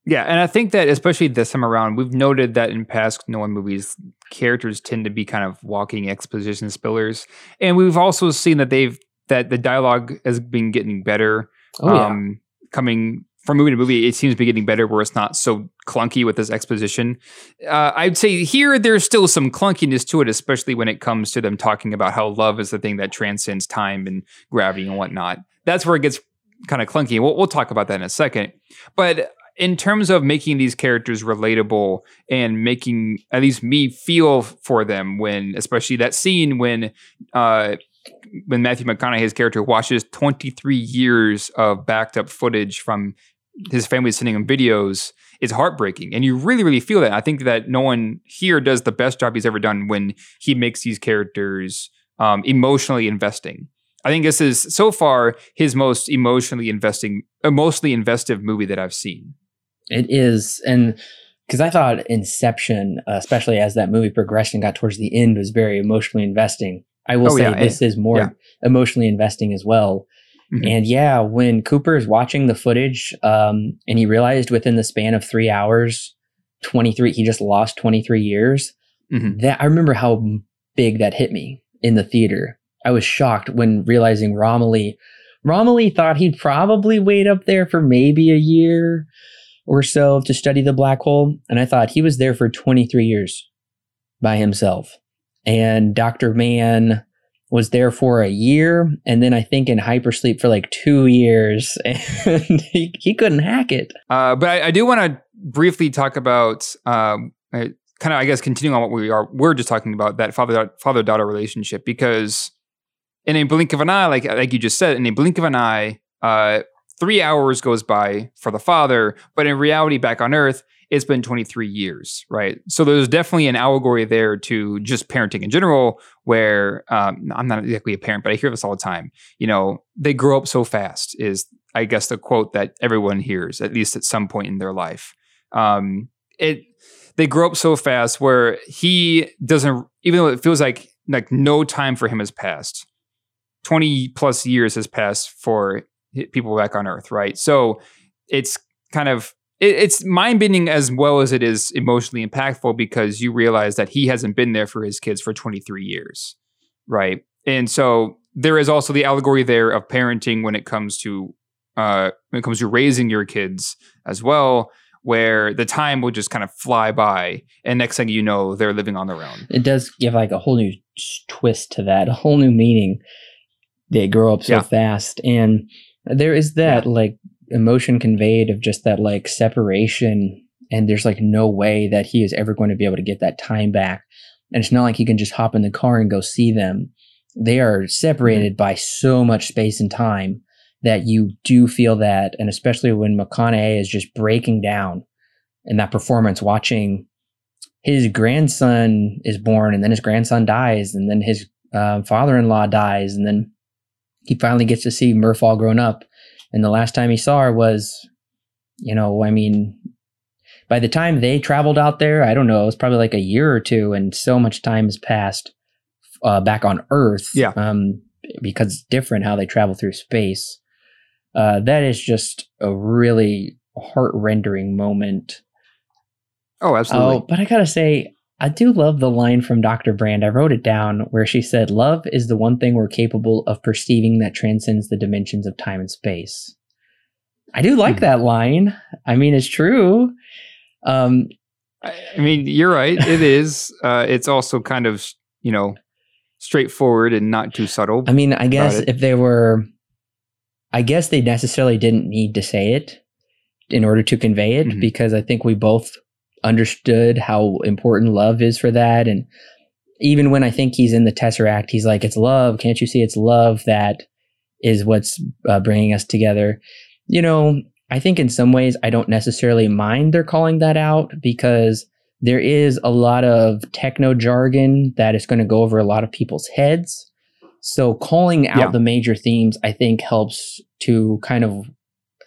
Yeah, and I think that especially this time around, we've noted that in past Nolan movies, characters tend to be kind of walking exposition spillers, and we've also seen that they've that the dialogue has been getting better. Oh, yeah. Um, coming from movie to movie, it seems to be getting better where it's not so clunky with this exposition. Uh, I'd say here there's still some clunkiness to it, especially when it comes to them talking about how love is the thing that transcends time and gravity and whatnot. That's where it gets kind of clunky. We'll, we'll talk about that in a second. But in terms of making these characters relatable and making at least me feel for them when especially that scene when uh when Matthew McConaughey's character watches 23 years of backed up footage from his family sending him videos is heartbreaking. And you really really feel that. I think that Nolan here does the best job he's ever done when he makes these characters um, emotionally investing. I think this is so far his most emotionally investing emotionally investive movie that i've seen it is, and because I thought Inception, especially as that movie progressed and got towards the end, was very emotionally investing. I will oh, say yeah, this is more yeah. emotionally investing as well. Mm-hmm. And yeah, when Cooper is watching the footage, um, and he realized within the span of three hours, twenty three, he just lost twenty three years. Mm-hmm. That I remember how big that hit me in the theater. I was shocked when realizing Romilly Romilly thought he'd probably wait up there for maybe a year or so to study the black hole. And I thought he was there for 23 years by himself. And Dr. Mann was there for a year and then I think in hypersleep for like two years and he, he couldn't hack it. Uh, but I, I do want to briefly talk about um, kind of, I guess, continuing on what we are, we're just talking about that father father daughter relationship because in a blink of an eye, like like you just said, in a blink of an eye, uh, three hours goes by for the father, but in reality, back on Earth, it's been 23 years, right? So there's definitely an allegory there to just parenting in general, where um, I'm not exactly a parent, but I hear this all the time. You know, they grow up so fast, is I guess the quote that everyone hears, at least at some point in their life. Um, it they grow up so fast where he doesn't, even though it feels like like no time for him has passed. 20 plus years has passed for people back on Earth, right? So it's kind of it, it's mind bending as well as it is emotionally impactful because you realize that he hasn't been there for his kids for 23 years, right? And so there is also the allegory there of parenting when it comes to uh, when it comes to raising your kids as well, where the time will just kind of fly by, and next thing you know, they're living on their own. It does give like a whole new twist to that, a whole new meaning. They grow up so yeah. fast, and there is that yeah. like emotion conveyed of just that like separation and there's like no way that he is ever going to be able to get that time back and it's not like he can just hop in the car and go see them they are separated mm-hmm. by so much space and time that you do feel that and especially when mcconaughey is just breaking down in that performance watching his grandson is born and then his grandson dies and then his uh, father-in-law dies and then he finally gets to see murph all grown up and the last time he saw her was, you know, I mean, by the time they traveled out there, I don't know, it was probably like a year or two, and so much time has passed uh, back on Earth. Yeah. Um, because it's different how they travel through space. Uh, that is just a really heart rendering moment. Oh, absolutely. Oh, but I gotta say, I do love the line from Dr. Brand. I wrote it down where she said, Love is the one thing we're capable of perceiving that transcends the dimensions of time and space. I do like hmm. that line. I mean, it's true. Um, I mean, you're right. It is. Uh, it's also kind of, you know, straightforward and not too subtle. I mean, I guess if they were, I guess they necessarily didn't need to say it in order to convey it mm-hmm. because I think we both understood how important love is for that. And even when I think he's in the Tesseract, he's like, it's love. Can't you see it's love that is what's uh, bringing us together? You know, I think in some ways I don't necessarily mind they're calling that out because there is a lot of techno jargon that is going to go over a lot of people's heads. So calling out yeah. the major themes, I think helps to kind of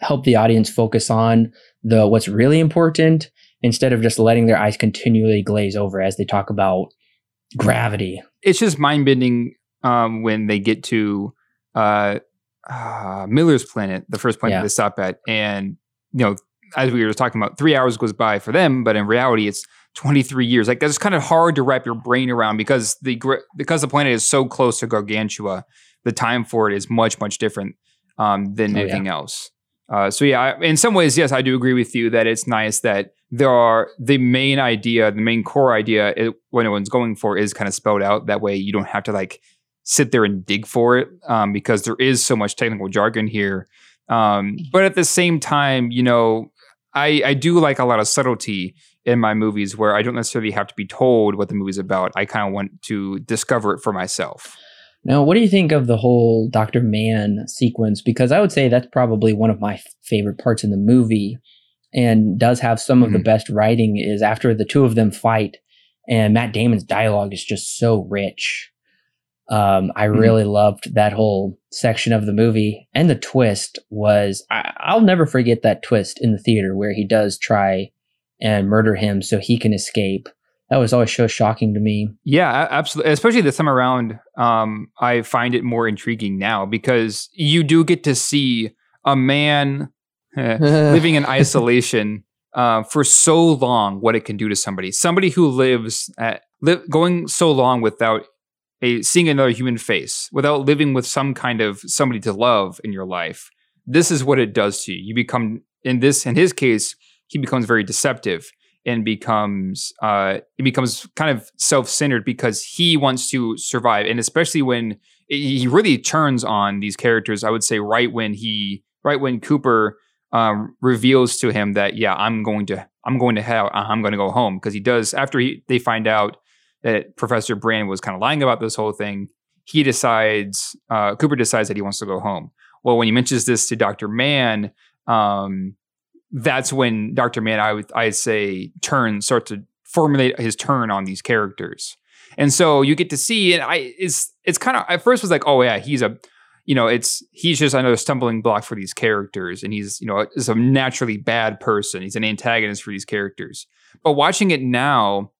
help the audience focus on the what's really important instead of just letting their eyes continually glaze over as they talk about gravity. It's just mind bending um, when they get to uh, uh, Miller's planet, the first planet yeah. they stop at, and you know, as we were talking about, three hours goes by for them, but in reality, it's 23 years. Like that's kind of hard to wrap your brain around because the because the planet is so close to Gargantua, the time for it is much much different um, than oh, anything yeah. else. Uh, so yeah, in some ways, yes, I do agree with you that it's nice that there are the main idea, the main core idea, it, what anyone's going for is kind of spelled out. That way, you don't have to like sit there and dig for it um, because there is so much technical jargon here. Um, but at the same time, you know, I, I do like a lot of subtlety in my movies where I don't necessarily have to be told what the movie's about. I kind of want to discover it for myself. Now, what do you think of the whole Dr. Mann sequence? Because I would say that's probably one of my favorite parts in the movie and does have some mm-hmm. of the mm-hmm. best writing is after the two of them fight and Matt Damon's dialogue is just so rich. Um, I mm-hmm. really loved that whole section of the movie and the twist was, I, I'll never forget that twist in the theater where he does try and murder him so he can escape that was always so shocking to me. Yeah, absolutely. Especially this time around, um, I find it more intriguing now because you do get to see a man living in isolation uh, for so long. What it can do to somebody, somebody who lives at li- going so long without a seeing another human face without living with some kind of somebody to love in your life this is what it does to you. You become in this in his case he becomes very deceptive and becomes uh it becomes kind of self-centered because he wants to survive. And especially when he really turns on these characters i would say right when he right when cooper um, reveals to him that yeah i'm going to i'm going to hell i'm going to go home because he does after he they find out that professor brand was kind of lying about this whole thing he decides uh, cooper decides that he wants to go home well when he mentions this to dr mann um, that's when Dr. Mann, I would I say, turn start to formulate his turn on these characters. And so you get to see, and I it's it's kind of at first was like, oh yeah, he's a you know, it's he's just another stumbling block for these characters, and he's you know is a naturally bad person. He's an antagonist for these characters. But watching it now,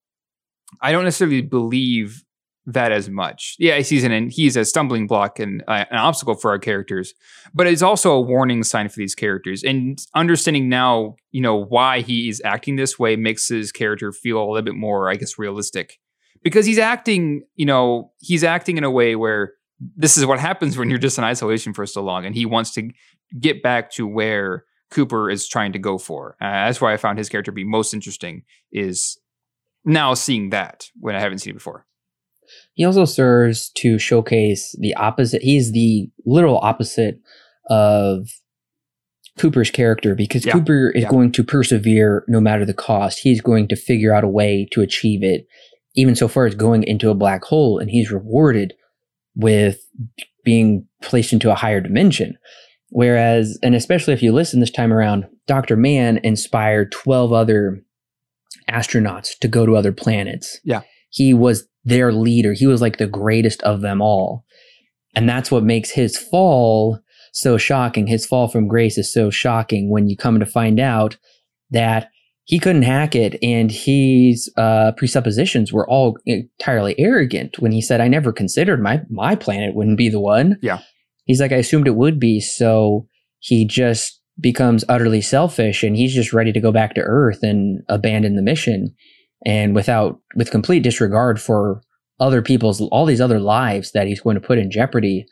I don't necessarily believe that as much. Yeah, he's an he's a stumbling block and uh, an obstacle for our characters, but it's also a warning sign for these characters. And understanding now, you know, why he is acting this way makes his character feel a little bit more, I guess, realistic. Because he's acting, you know, he's acting in a way where this is what happens when you're just in isolation for so long, and he wants to get back to where Cooper is trying to go for. Uh, that's why I found his character to be most interesting. Is now seeing that when I haven't seen it before. He also serves to showcase the opposite. He's the literal opposite of Cooper's character because yeah. Cooper is yeah. going to persevere no matter the cost. He's going to figure out a way to achieve it, even so far as going into a black hole, and he's rewarded with being placed into a higher dimension. Whereas, and especially if you listen this time around, Dr. Mann inspired 12 other astronauts to go to other planets. Yeah. He was their leader. He was like the greatest of them all. And that's what makes his fall so shocking. His fall from grace is so shocking when you come to find out that he couldn't hack it and his uh, presuppositions were all entirely arrogant when he said, I never considered my, my planet wouldn't be the one. Yeah. He's like, I assumed it would be. So he just becomes utterly selfish and he's just ready to go back to Earth and abandon the mission and without with complete disregard for other people's all these other lives that he's going to put in jeopardy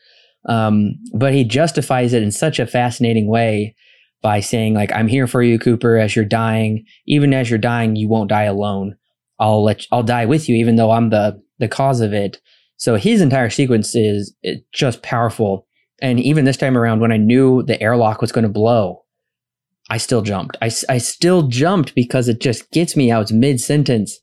um, but he justifies it in such a fascinating way by saying like i'm here for you cooper as you're dying even as you're dying you won't die alone i'll let you, i'll die with you even though i'm the the cause of it so his entire sequence is eh, just powerful and even this time around when i knew the airlock was going to blow I still jumped. I, I still jumped because it just gets me out mid sentence.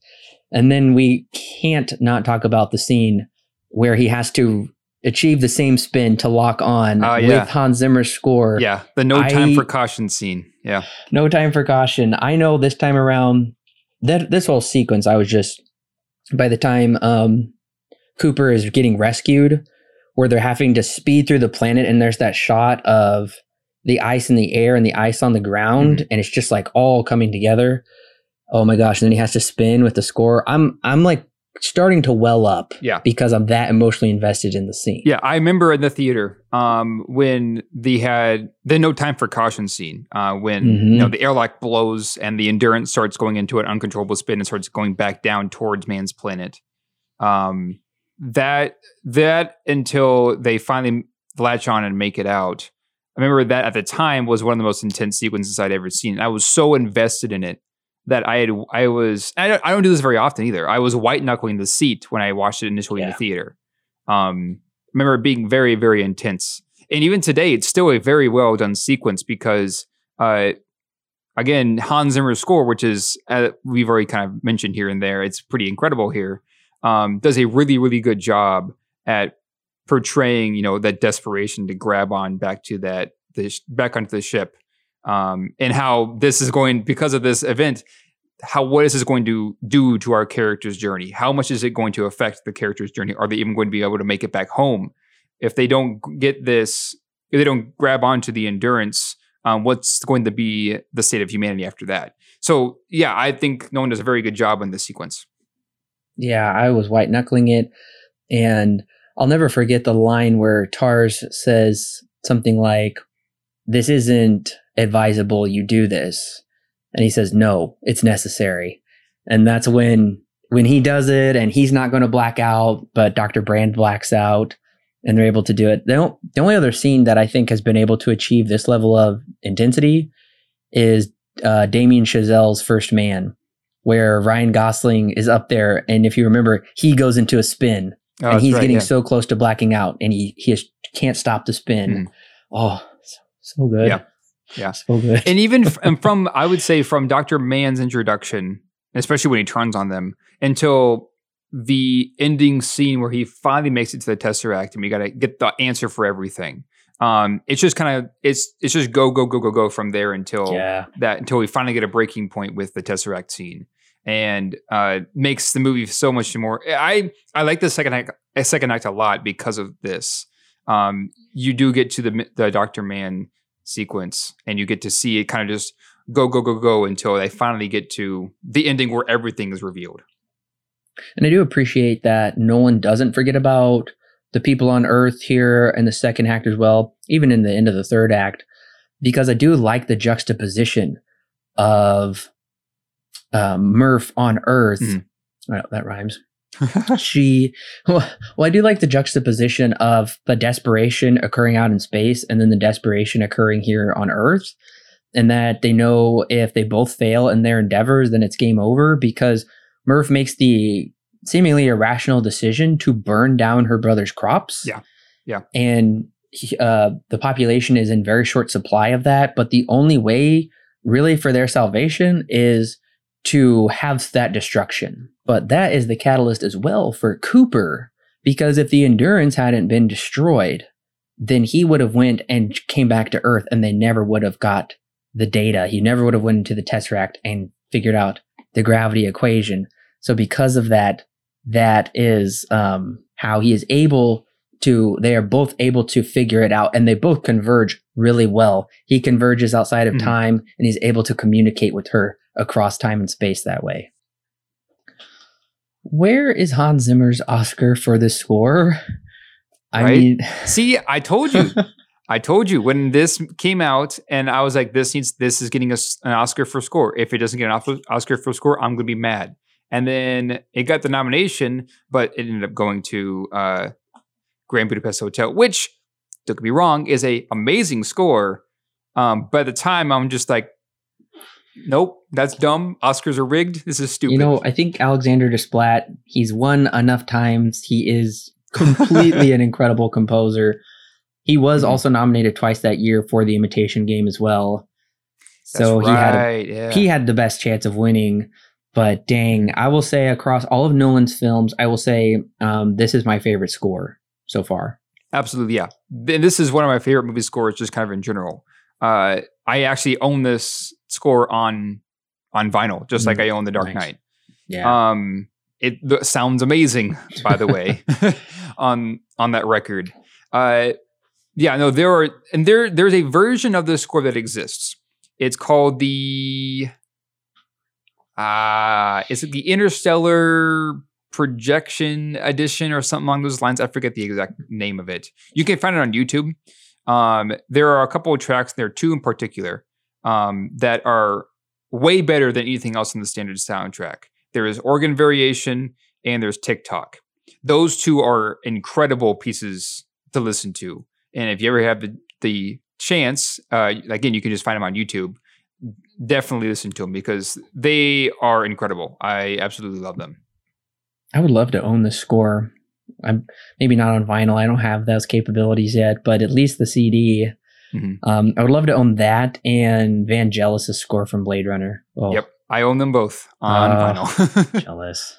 And then we can't not talk about the scene where he has to achieve the same spin to lock on uh, yeah. with Hans Zimmer's score. Yeah, the no time for caution scene. Yeah. No time for caution. I know this time around that this whole sequence I was just by the time um Cooper is getting rescued where they're having to speed through the planet and there's that shot of the ice in the air and the ice on the ground, mm-hmm. and it's just like all coming together. Oh my gosh! And then he has to spin with the score. I'm I'm like starting to well up. Yeah. Because I'm that emotionally invested in the scene. Yeah. I remember in the theater um, when they had the no time for caution scene, uh, when mm-hmm. you know the airlock blows and the endurance starts going into an uncontrollable spin and starts going back down towards Mann's planet. Um, that that until they finally latch on and make it out I remember that at the time was one of the most intense sequences I'd ever seen. I was so invested in it that I had I was I don't, I don't do this very often either. I was white knuckling the seat when I watched it initially yeah. in the theater. Um, remember it being very very intense, and even today it's still a very well done sequence because uh, again Hans Zimmer's score, which is uh, we've already kind of mentioned here and there, it's pretty incredible here. Um, does a really really good job at portraying you know that desperation to grab on back to that the back onto the ship um, and how this is going because of this event how what is this going to do to our character's journey? How much is it going to affect the character's journey? Are they even going to be able to make it back home? If they don't get this if they don't grab onto the endurance um, what's going to be the state of humanity after that? So yeah i think Nolan does a very good job in this sequence. Yeah i was white knuckling it. And I'll never forget the line where Tars says something like, This isn't advisable, you do this. And he says, No, it's necessary. And that's when when he does it and he's not going to black out, but Dr. Brand blacks out and they're able to do it. They don't, the only other scene that I think has been able to achieve this level of intensity is uh, Damien Chazelle's First Man, where Ryan Gosling is up there. And if you remember, he goes into a spin Oh, and he's right, getting yeah. so close to blacking out and he, he can't stop the spin. Mhm. Oh, so, so good. Yeah. Yeah. So and even f- and from I would say from Dr. Mann's introduction, especially when he turns on them, until the ending scene where he finally makes it to the Tesseract and we got to get the answer for everything. Um, it's just kind of it's it's just go go go go go from there until yeah. that until we finally get a breaking point with the Tesseract scene, and uh, makes the movie so much more. I I like the second act second act a lot because of this. Um, you do get to the the Doctor Mann sequence, and you get to see it kind of just go go go go until they finally get to the ending where everything is revealed. And I do appreciate that Nolan doesn't forget about the people on Earth here in the second act as well, even in the end of the third act, because I do like the juxtaposition of um, Murph on Earth. Oh, that rhymes. she, well, well, I do like the juxtaposition of the desperation occurring out in space and then the desperation occurring here on Earth. And that they know if they both fail in their endeavors, then it's game over because Murph makes the seemingly irrational decision to burn down her brother's crops. Yeah. Yeah. And he- uh, the population is in very short supply of that. But the only way, really, for their salvation is to have that destruction. But that is the catalyst as well for Cooper, because if the Endurance hadn't been destroyed, then he would have went and came back to Earth, and they never would have got the data. He never would have went into the Tesseract and figured out the gravity equation. So because of that, that is um, how he is able to. They are both able to figure it out, and they both converge really well. He converges outside of Mhm. time, and he's able to communicate with her across time and space that way. Where is Hans Zimmer's Oscar for this score? I Right? mean, See, I told you. I told you when this came out, and I was like, "This needs. This is getting us an Oscar for score. If it doesn't get an Oscar for score, I'm going to be mad." And then it got the nomination, but it ended up going to uh, Grand Budapest Hotel, which don't get me wrong, is a amazing score. Um, by the time I'm just like, "Nope, that's dumb. Oscars are rigged. This is stupid." you know, I think Alexander Desplat, he's won enough times. He is completely an incredible composer. He was Mhm. also nominated twice that year for the Imitation Game as well. So he had a yeah. he had the best chance of winning. But dang, I will say across all of Nolan's films, I will say um, this is my favorite score so far. Absolutely, yeah. And this is one of my favorite movie scores, just kind of in general. Uh, I actually own this score on on vinyl, just like Mm, I own The Dark nice. Knight. Yeah, Um, it th- sounds amazing, by the way, on on that record. Uh, yeah, no, there are, and there there's a version of the score that exists. It's called the, uh, is it the Interstellar Projection Edition or something along those lines? I forget the exact name of it. You can find it on YouTube. Um, there are a couple of tracks, there are two in particular, um, that are way better than anything else in the standard soundtrack. There is organ variation and there's Tick-Tock. Those two are incredible pieces to listen to. And if you ever have the, the chance, uh, again, you can just find them on YouTube. Definitely listen to them because they are incredible. I absolutely love them. I would love to own the score. I'm maybe not on vinyl. I don't have those capabilities yet, but at least the CD. Mhm. Um, I would love to own that and Vangelis' score from Blade Runner. Oh, Yep. I own them both on Uh, vinyl. jealous.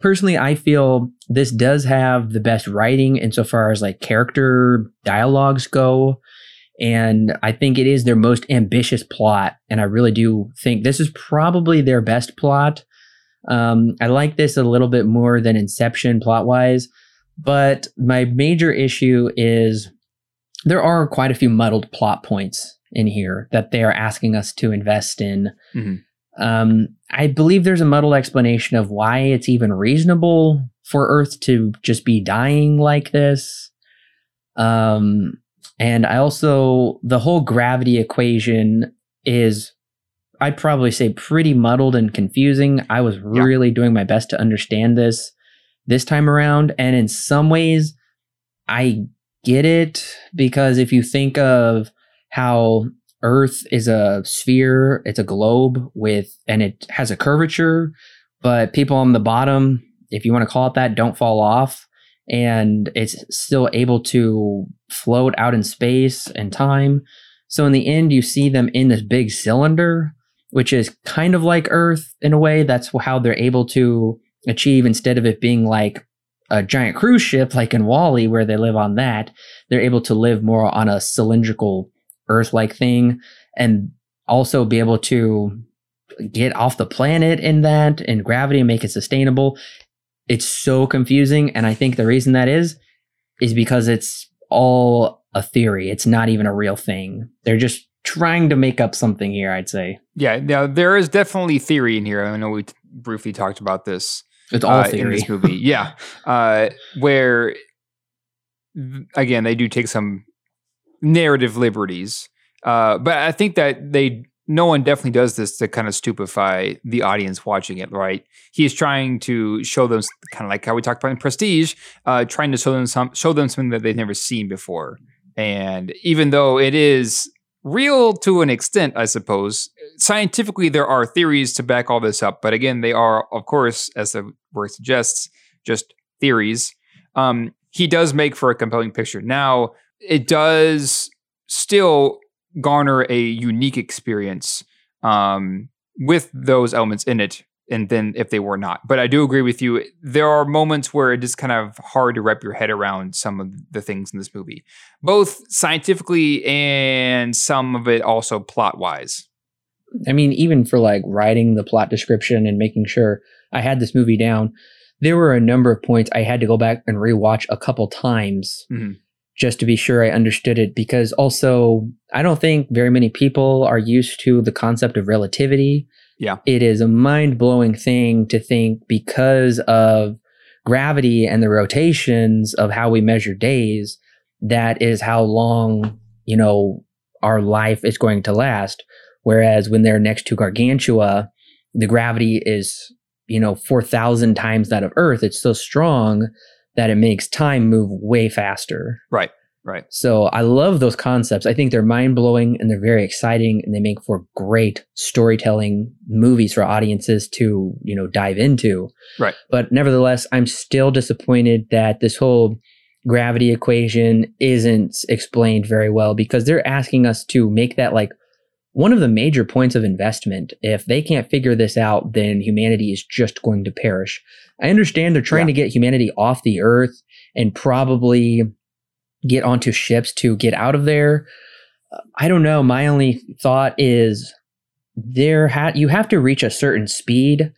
Personally, I feel this does have the best writing insofar as like character dialogues go. And I think it is their most ambitious plot. And I really do think this is probably their best plot. Um, I like this a little bit more than Inception plot wise. But my major issue is there are quite a few muddled plot points in here that they are asking us to invest in. Mhm. Um, I believe there's a muddled explanation of why it's even reasonable for Earth to just be dying like this. Um, and I also, the whole gravity equation is, I'd probably say pretty muddled and confusing. I was really doing my best to understand this this time around. And in some ways, I get it because if you think of how Earth is a sphere, it's a globe with, and it has a curvature, but people on the bottom, if you want to call it that, don't fall off. And it's still able to float out in space and time. So in the end, you see them in this big cylinder, which is kind of like Earth in a way. That's how they're able to achieve instead of it being like a giant cruise ship like in WALL-E where they live on that, they're able to live more on a cylindrical Earth-like thing and also be able to get off the planet in that and gravity and make it sustainable. It's so confusing. And I think the reason that is, is because it's all a theory. It's not even a real thing. They're just trying to make up something here, I'd say. Yeah, now there is definitely theory in here. I know we t- briefly talked about this. It's all uh, theory. in this movie. yeah, uh, where again they do take some narrative liberties, uh, but I think that they Nolan definitely does this to kind of stupefy the audience watching it, right? He is trying to show them kind of like how we talked about in Prestige, uh, trying to show them some show them something that they've never seen before. And even though it is real to an extent, I suppose. Scientifically, there are theories to back all this up, but again, they are, of course, as the word suggests, just theories. Um, he does make for a compelling picture. Now, it does still garner a unique experience um, with those elements in it and then if they were not. But I do agree with you. There are moments where it is kind of hard to wrap your head around some of the things in this movie, both scientifically and some of it also plot wise. I mean, even for like writing the plot description and making sure I had this movie down, there were a number of points I had to go back and rewatch a couple times. Mm-hmm. Just to be sure I understood it, because also I don't think very many people are used to the concept of relativity yeah. It is a mind blowing thing to think because of gravity and the rotations of how we measure days, that is how long, you know, our life is going to last. Whereas when they're next to Gargantua, the gravity is, you know, 4,000 times that of Earth. It's so strong that it makes time move way faster. Right. Right. So I love those concepts. I think they're mind blowing and they're very exciting and they make for great storytelling movies for audiences to, you know, dive into. Right. But nevertheless, I'm still disappointed that this whole gravity equation isn't explained very well because they're asking us to make that like one of the major points of investment. If they can't figure this out, then humanity is just going to perish. I understand they're trying yeah. to get humanity off the earth and probably get onto ships to get out of there. I don't know. My only thought is there ha- you have to reach a certain speed.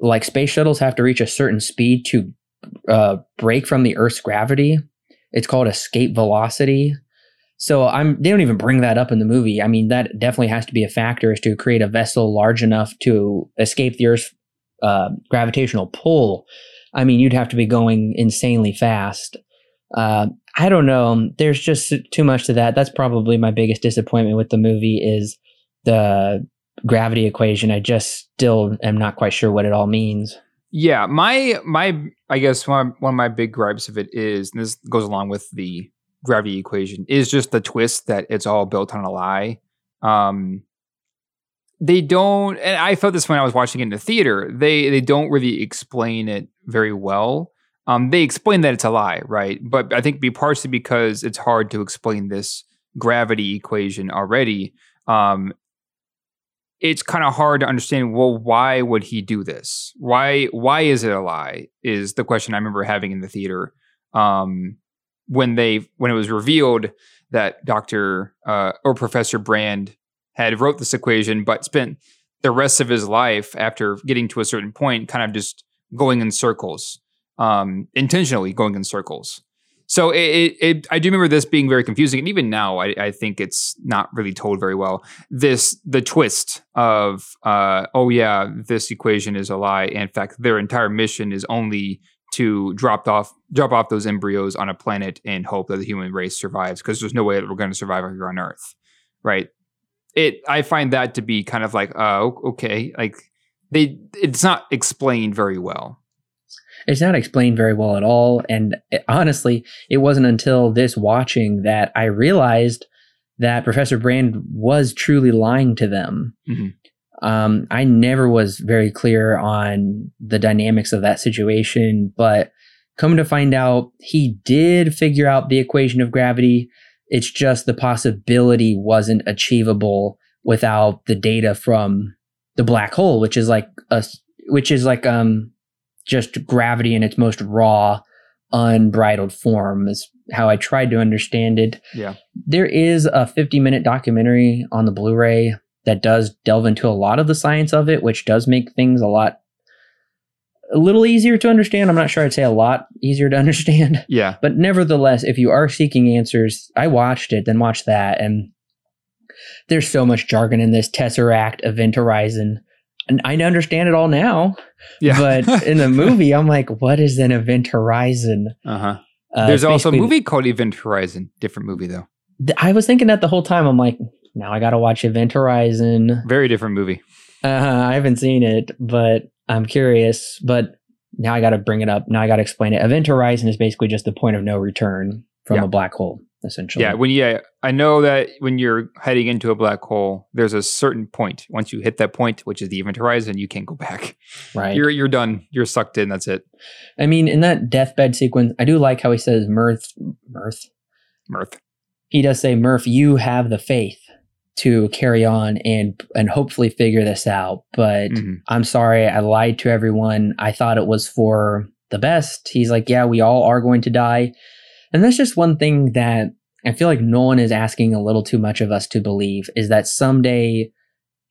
Like space shuttles have to reach a certain speed to uh, break from the Earth's gravity. It's called escape velocity. So I'm they don't even bring that up in the movie. I mean that definitely has to be a factor is to create a vessel large enough to escape the Earth's uh, gravitational pull. I mean you'd have to be going insanely fast. Uh, I don't know. There's just too much to that. That's probably my biggest disappointment with the movie is the gravity equation. I just still am not quite sure what it all means. Yeah, my my I guess one of, one of my big gripes of it is, and this goes along with the gravity equation, is just the twist that it's all built on a lie. Um, they don't, and I felt this when I was watching it in the theater. They they don't really explain it very well. Um, they explain that it's a lie, right? But I think be partially because it's hard to explain this gravity equation already. Um, it's kind of hard to understand. Well, why would he do this? Why? Why is it a lie? Is the question I remember having in the theater um, when they when it was revealed that Doctor uh, or Professor Brand had wrote this equation, but spent the rest of his life after getting to a certain point, kind of just going in circles um, intentionally going in circles. So it, it, it, I do remember this being very confusing, and even now, I, I, think it's not really told very well. This the twist of, uh, oh yeah, this equation is a lie. in fact, their entire mission is only to drop off drop off those embryos on a planet and hope that the human race survives, because there's no way that we're going to survive here on Earth, right? it I find that to be kind of like oh okay like they it's not explained very well. It's not explained very well at all. And it, honestly, it wasn't until this watching that I realized that Professor Brand was truly lying to them. Mhm. Um, I never was very clear on the dynamics of that situation, but come to find out, he did figure out the equation of gravity. It's just the possibility wasn't achievable without the data from the black hole, which is like a, which is like um just gravity in its most raw, unbridled form is how I tried to understand it. Yeah. There is a 50 minute documentary on the Blu-ray that does delve into a lot of the science of it, which does make things a lot a little easier to understand. I'm not sure I'd say a lot easier to understand. Yeah. But nevertheless, if you are seeking answers, I watched it, then watch that. And there's so much jargon in this Tesseract, Event Horizon. And I understand it all now. Yeah. But in the movie, I'm like, what is an Event Horizon? uh-huh. Uh, There's also a movie called Event Horizon. Different movie though. th- I was thinking that the whole time. I'm like, now I got to watch Event Horizon. Very different movie. Uh, I haven't seen it, but I'm curious. But now I got to bring it up. Now I got to explain it. Event Horizon is basically just the point of no return from Yeah. a black hole, essentially. Yeah, when yeah, I know that when you're heading into a black hole, there's a certain point. Once you hit that point, which is the event horizon, you can't go back. right. You're you're done. You're sucked in. That's it. I mean, in that deathbed sequence, I do like how he says, "Mirth, Mirth." Mirth. He does say, "Murph, you have the faith to carry on and and hopefully figure this out." But Mhm. I'm sorry, I lied to everyone. I thought it was for the best. He's like, yeah, we all are going to die. And that's just one thing that I feel like Nolan is asking a little too much of us to believe is that someday,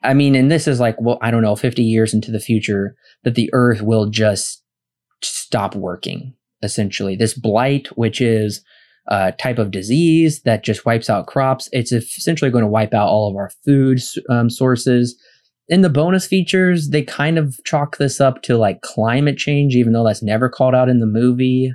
I mean, and this is like, well, I don't know, 50 years into the future, that the earth will just stop working, essentially. This blight, which is a type of disease that just wipes out crops, it's essentially going to wipe out all of our food um, sources in the bonus features, they kind of chalk this up to like climate change, even though that's never called out in the movie.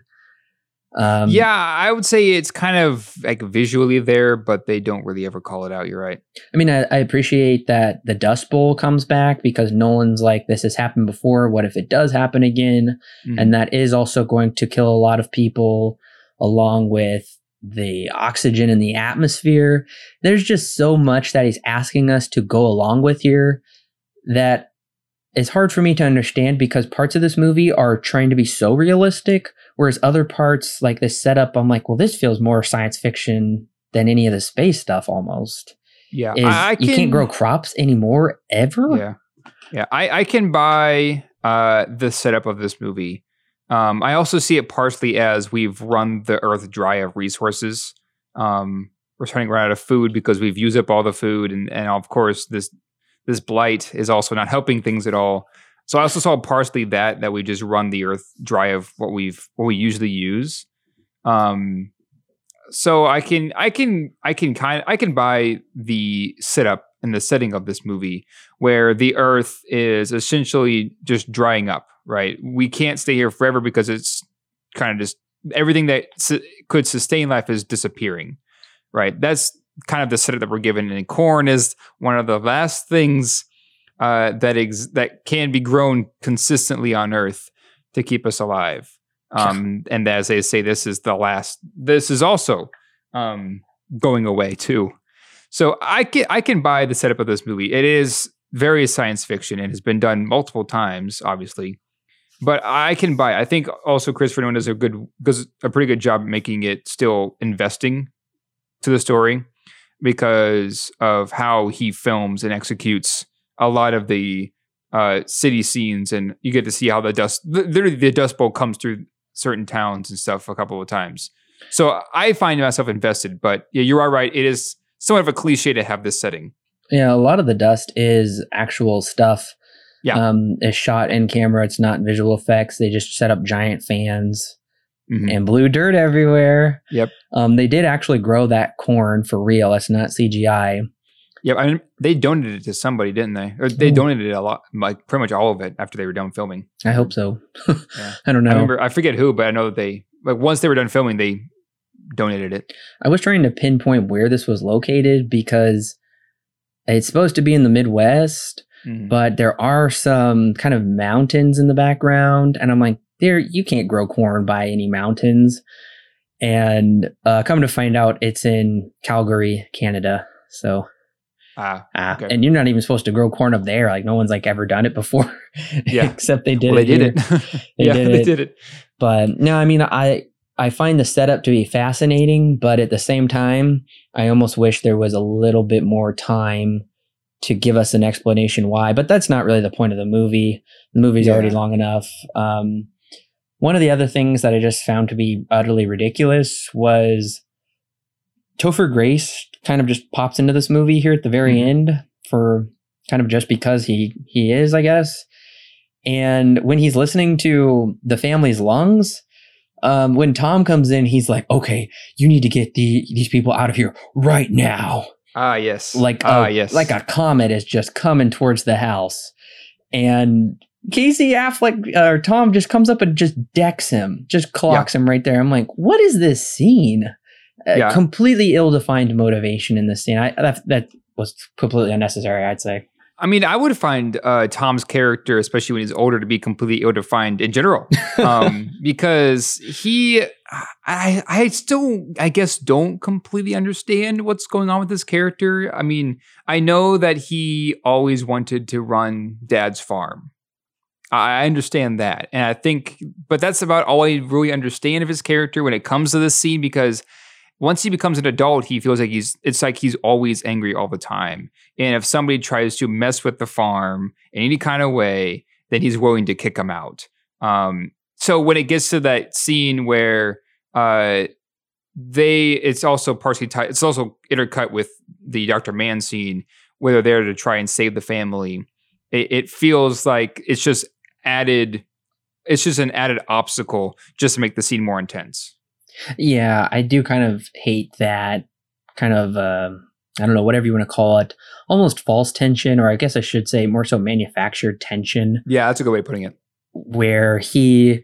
Um, yeah, I would say it's kind of like visually there, but they don't really ever call it out. You're right. I mean, I, I appreciate that the Dust Bowl comes back because Nolan's like, this has happened before. What if it does happen again? Mhm. And that is also going to kill a lot of people, along with the oxygen in the atmosphere. There's just so much that he's asking us to go along with here that it's hard for me to understand because parts of this movie are trying to be so realistic, whereas other parts, like this setup, I'm like, well, this feels more science fiction than any of the space stuff almost. yeah, Is I, I you can't grow crops anymore ever? Yeah, yeah. I I can buy uh the setup of this movie. Um, I also see it partially as we've run the earth dry of resources. Um, we're starting to run out of food because we've used up all the food, and and of course this this blight is also not helping things at all. So I also saw partially that that we just run the earth dry of what we've what we usually use. Um, so I can I can I can kind I can buy the setup and the setting of this movie where the earth is essentially just drying up, right? We can't stay here forever because it's kind of just everything that su- could sustain life is disappearing, right? That's kind of the setup that we're given. And corn is one of the last things uh, that ex- that can be grown consistently on Earth to keep us alive. Um, and as they say, this is the last. This is also um, going away too. So I can I can buy the setup of this movie. It is very science fiction and has been done multiple times, obviously. But I can buy. I think also Christopher Nolan does a good does a pretty good job making it still investing to the story because of how he films and executes a lot of the uh, city scenes, and you get to see how the dust literally the Dust Bowl comes through certain towns and stuff a couple of times. So I find myself invested. But yeah, you are right. It is somewhat of a cliche to have this setting. Yeah, a lot of the dust is actual stuff. Yeah. Um, it's shot in camera. It's not visual effects. They just set up giant fans Mhm. and blew dirt everywhere. Yep. Um, they did actually grow that corn for real. That's not CGI. Yep, I mean they donated it to somebody, didn't they? Or they Ooh. donated it a lot, like pretty much all of it after they were done filming. I hope so. Yeah. I don't know. I remember, I forget who, but I know that they like once they were done filming, they donated it. I was trying to pinpoint where this was located because It's supposed to be in the Midwest, Mhm. but there are some kind of mountains in the background, and I'm like, there you can't grow corn by any mountains. And uh, come to find out, it's in Calgary, Canada. So, Ah, ah, Okay. and you're not even supposed to grow corn up there. Like no one's like ever done it before. Yeah. except they did well, it. they did here. it. They yeah, did they it. did it. But no, I mean, I I find the setup to be fascinating, but at the same time, I almost wish there was a little bit more time to give us an explanation why. But that's not really the point of the movie. The movie's Yeah. already long enough. Um, one of the other things that I just found to be utterly ridiculous was Topher Grace kind of just pops into this movie here at the very Mhm. end for kind of just because he he is, I guess. And when he's listening to the family's lungs, um, when Tom comes in, he's like, "Okay, you need to get the these people out of here right now." Ah, yes. Like, ah, a, yes. like a comet is just coming towards the house, and Casey Affleck or Tom just comes up and just decks him, just clocks him right there. I'm like, "What is this scene?" Uh, Yeah. completely ill-defined motivation in this scene. I that that was completely unnecessary. I'd say. I mean, I would find uh, Tom's character, especially when he's older, to be completely ill-defined in general, um, because he, I, I still, I guess, don't completely understand what's going on with this character. I mean, I know that he always wanted to run Dad's farm. I understand that, and I think, but that's about all I really understand of his character when it comes to this scene because once he becomes an adult, he feels like he's it's like he's always angry all the time. And if somebody tries to mess with the farm in any kind of way, then he's willing to kick them out. Um, so when it gets to that scene where uh, they, it's also partially tied, it's also intercut with the Dr. Mann scene where they're there to try and save the family. It feels like it's just added, it's just an added obstacle just to make the scene more intense. Yeah, I do kind of hate that kind of uh, I don't know whatever you want to call it, almost false tension, or I guess I should say more so manufactured tension, Yeah, that's a good way of putting it. where he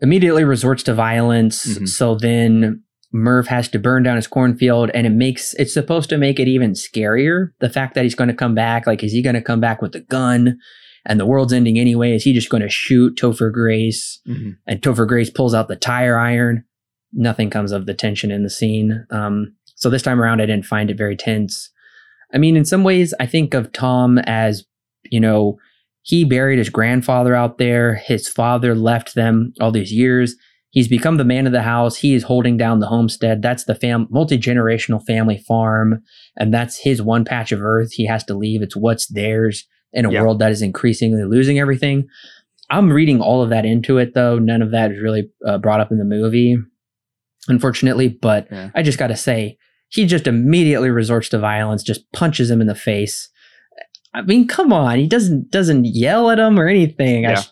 immediately resorts to violence. Mhm. So then Murph has to burn down his cornfield, and it makes it's supposed to make it even scarier. The fact that he's going to come back, like, is he going to come back with a gun? And the world's ending anyway. Is he just going to shoot Topher Grace? and Topher Grace pulls out the tire iron. Nothing comes of the tension in the scene. Um, so this time around, I didn't find it very tense. I mean, in some ways, I think of Tom as, you know, he buried his grandfather out there. His father left them all these years. He's become the man of the house. He is holding down the homestead. That's the fam- multi generational family farm, and that's his one patch of earth. He has to leave. It's what's theirs in a Yeah. world that is increasingly losing everything. I'm reading all of that into it, though. None of that is really uh, brought up in the movie, unfortunately. But Yeah. I just got to say, he just immediately resorts to violence, just punches him in the face. I mean, come on, he doesn't doesn't yell at him or anything. I sh-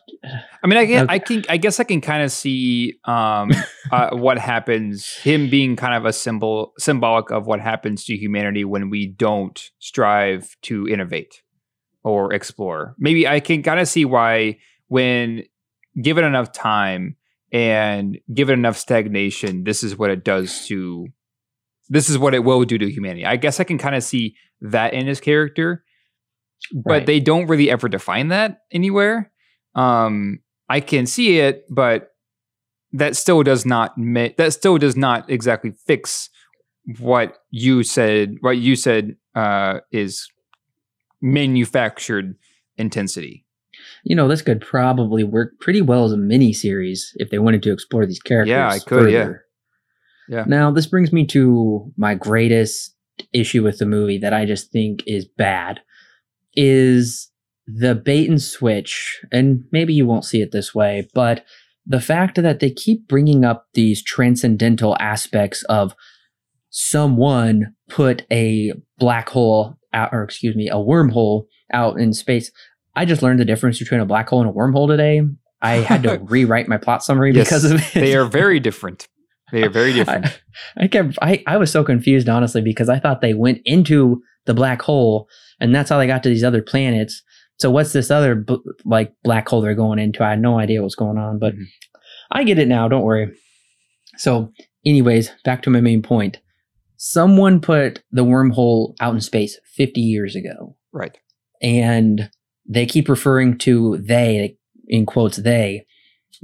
I mean, I can, Okay. I can, I guess I can kind of see um, uh, what happens. Him being kind of a symbol, symbolic of what happens to humanity when we don't strive to innovate or explore. Maybe I can kind of see why, when given enough time and given enough stagnation, this is what it does to. This is what it will do to humanity. I guess I can kind of see that in his character, but Right. they don't really ever define that anywhere. Um, I can see it, but that still does not ma- that still does not exactly fix what you said. What you said uh, is manufactured intensity. you know, this could probably work pretty well as a mini series if they wanted to explore these characters. Yeah, I could, yeah. Yeah. Now, this brings me to my greatest issue with the movie that I just think is bad is the bait and switch. And maybe you won't see it this way, but the fact that they keep bringing up these transcendental aspects of someone put a black hole out, or excuse me, a wormhole out in space. I just learned the difference between a black hole and a wormhole today. I had to rewrite my plot summary Yes, because of it. They are very different. They are very different. I, I kept I, I was so confused honestly because I thought they went into the black hole and that's how they got to these other planets. So what's this other b- like black hole they're going into? I had no idea what's going on, but Mhm. I get it now. Don't worry. So, anyways, back to my main point. Someone put the wormhole out in space 50 years ago. Right. And they keep referring to they, in quotes, they.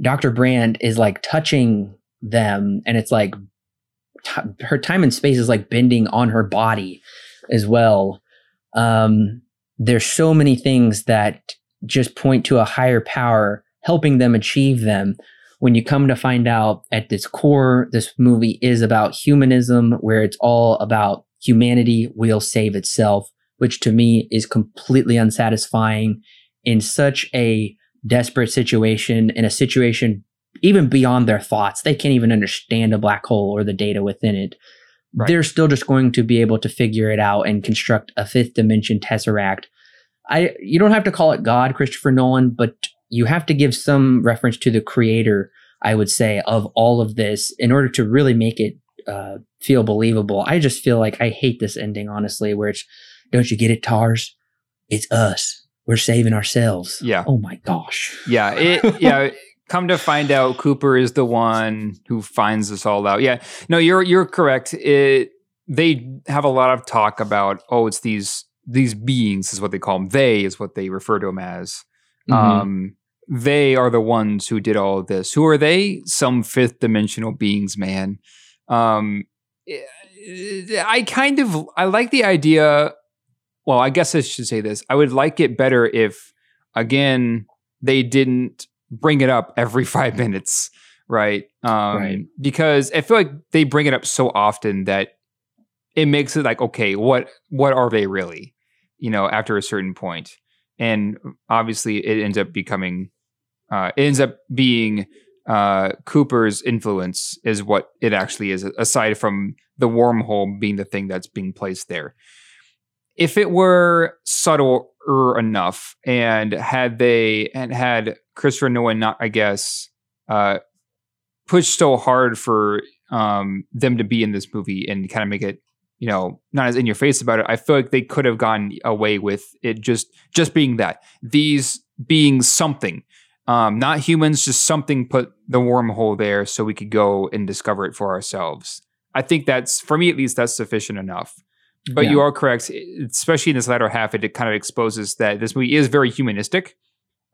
Dr. Brand is like touching them, and it's like t- her time and space is like bending on her body as well. Um, there's so many things that just point to a higher power helping them achieve them. When you come to find out at its core, this movie is about humanism, where it's all about humanity will save itself, which to me is completely unsatisfying in such a desperate situation, in a situation even beyond their thoughts. They can't even understand a black hole or the data within it. Right. They're still just going to be able to figure it out and construct a fifth dimension tesseract. I you don't have to call it God, Christopher Nolan, but you have to give some reference to the creator, I would say, of all of this in order to really make it uh, feel believable. I just feel like I hate this ending, honestly, where it's, don't you get it, Tars? It's us. We're saving ourselves. Yeah. Oh my gosh. Yeah. It, yeah. come to find out Cooper is the one who finds this all out. Yeah. No, you're you're correct. It they have a lot of talk about oh it's these these beings is what they call them. They is what they refer to them as. Mm-hmm. Um they are the ones who did all of this. Who are they? Some fifth dimensional beings, man. Um I kind of I like the idea well, I guess I should say this. I would like it better if again they didn't bring it up every five minutes, right? Um, right. Because I feel like they bring it up so often that it makes it like, okay, what what are they really? You know, after a certain point, and obviously it ends up becoming, uh, it ends up being uh, Cooper's influence is what it actually is, aside from the wormhole being the thing that's being placed there. If it were subtle enough and had they and had Christopher Nolan not I guess uh pushed so hard for um them to be in this movie and kind of make it you know not as in your face about it I feel like they could have gone away with it just just being that these being something um not humans just something put the wormhole there so we could go and discover it for ourselves I think that's for me at least that's sufficient enough but yeah. you are correct, especially in this latter half, it, kind of exposes that this movie is very humanistic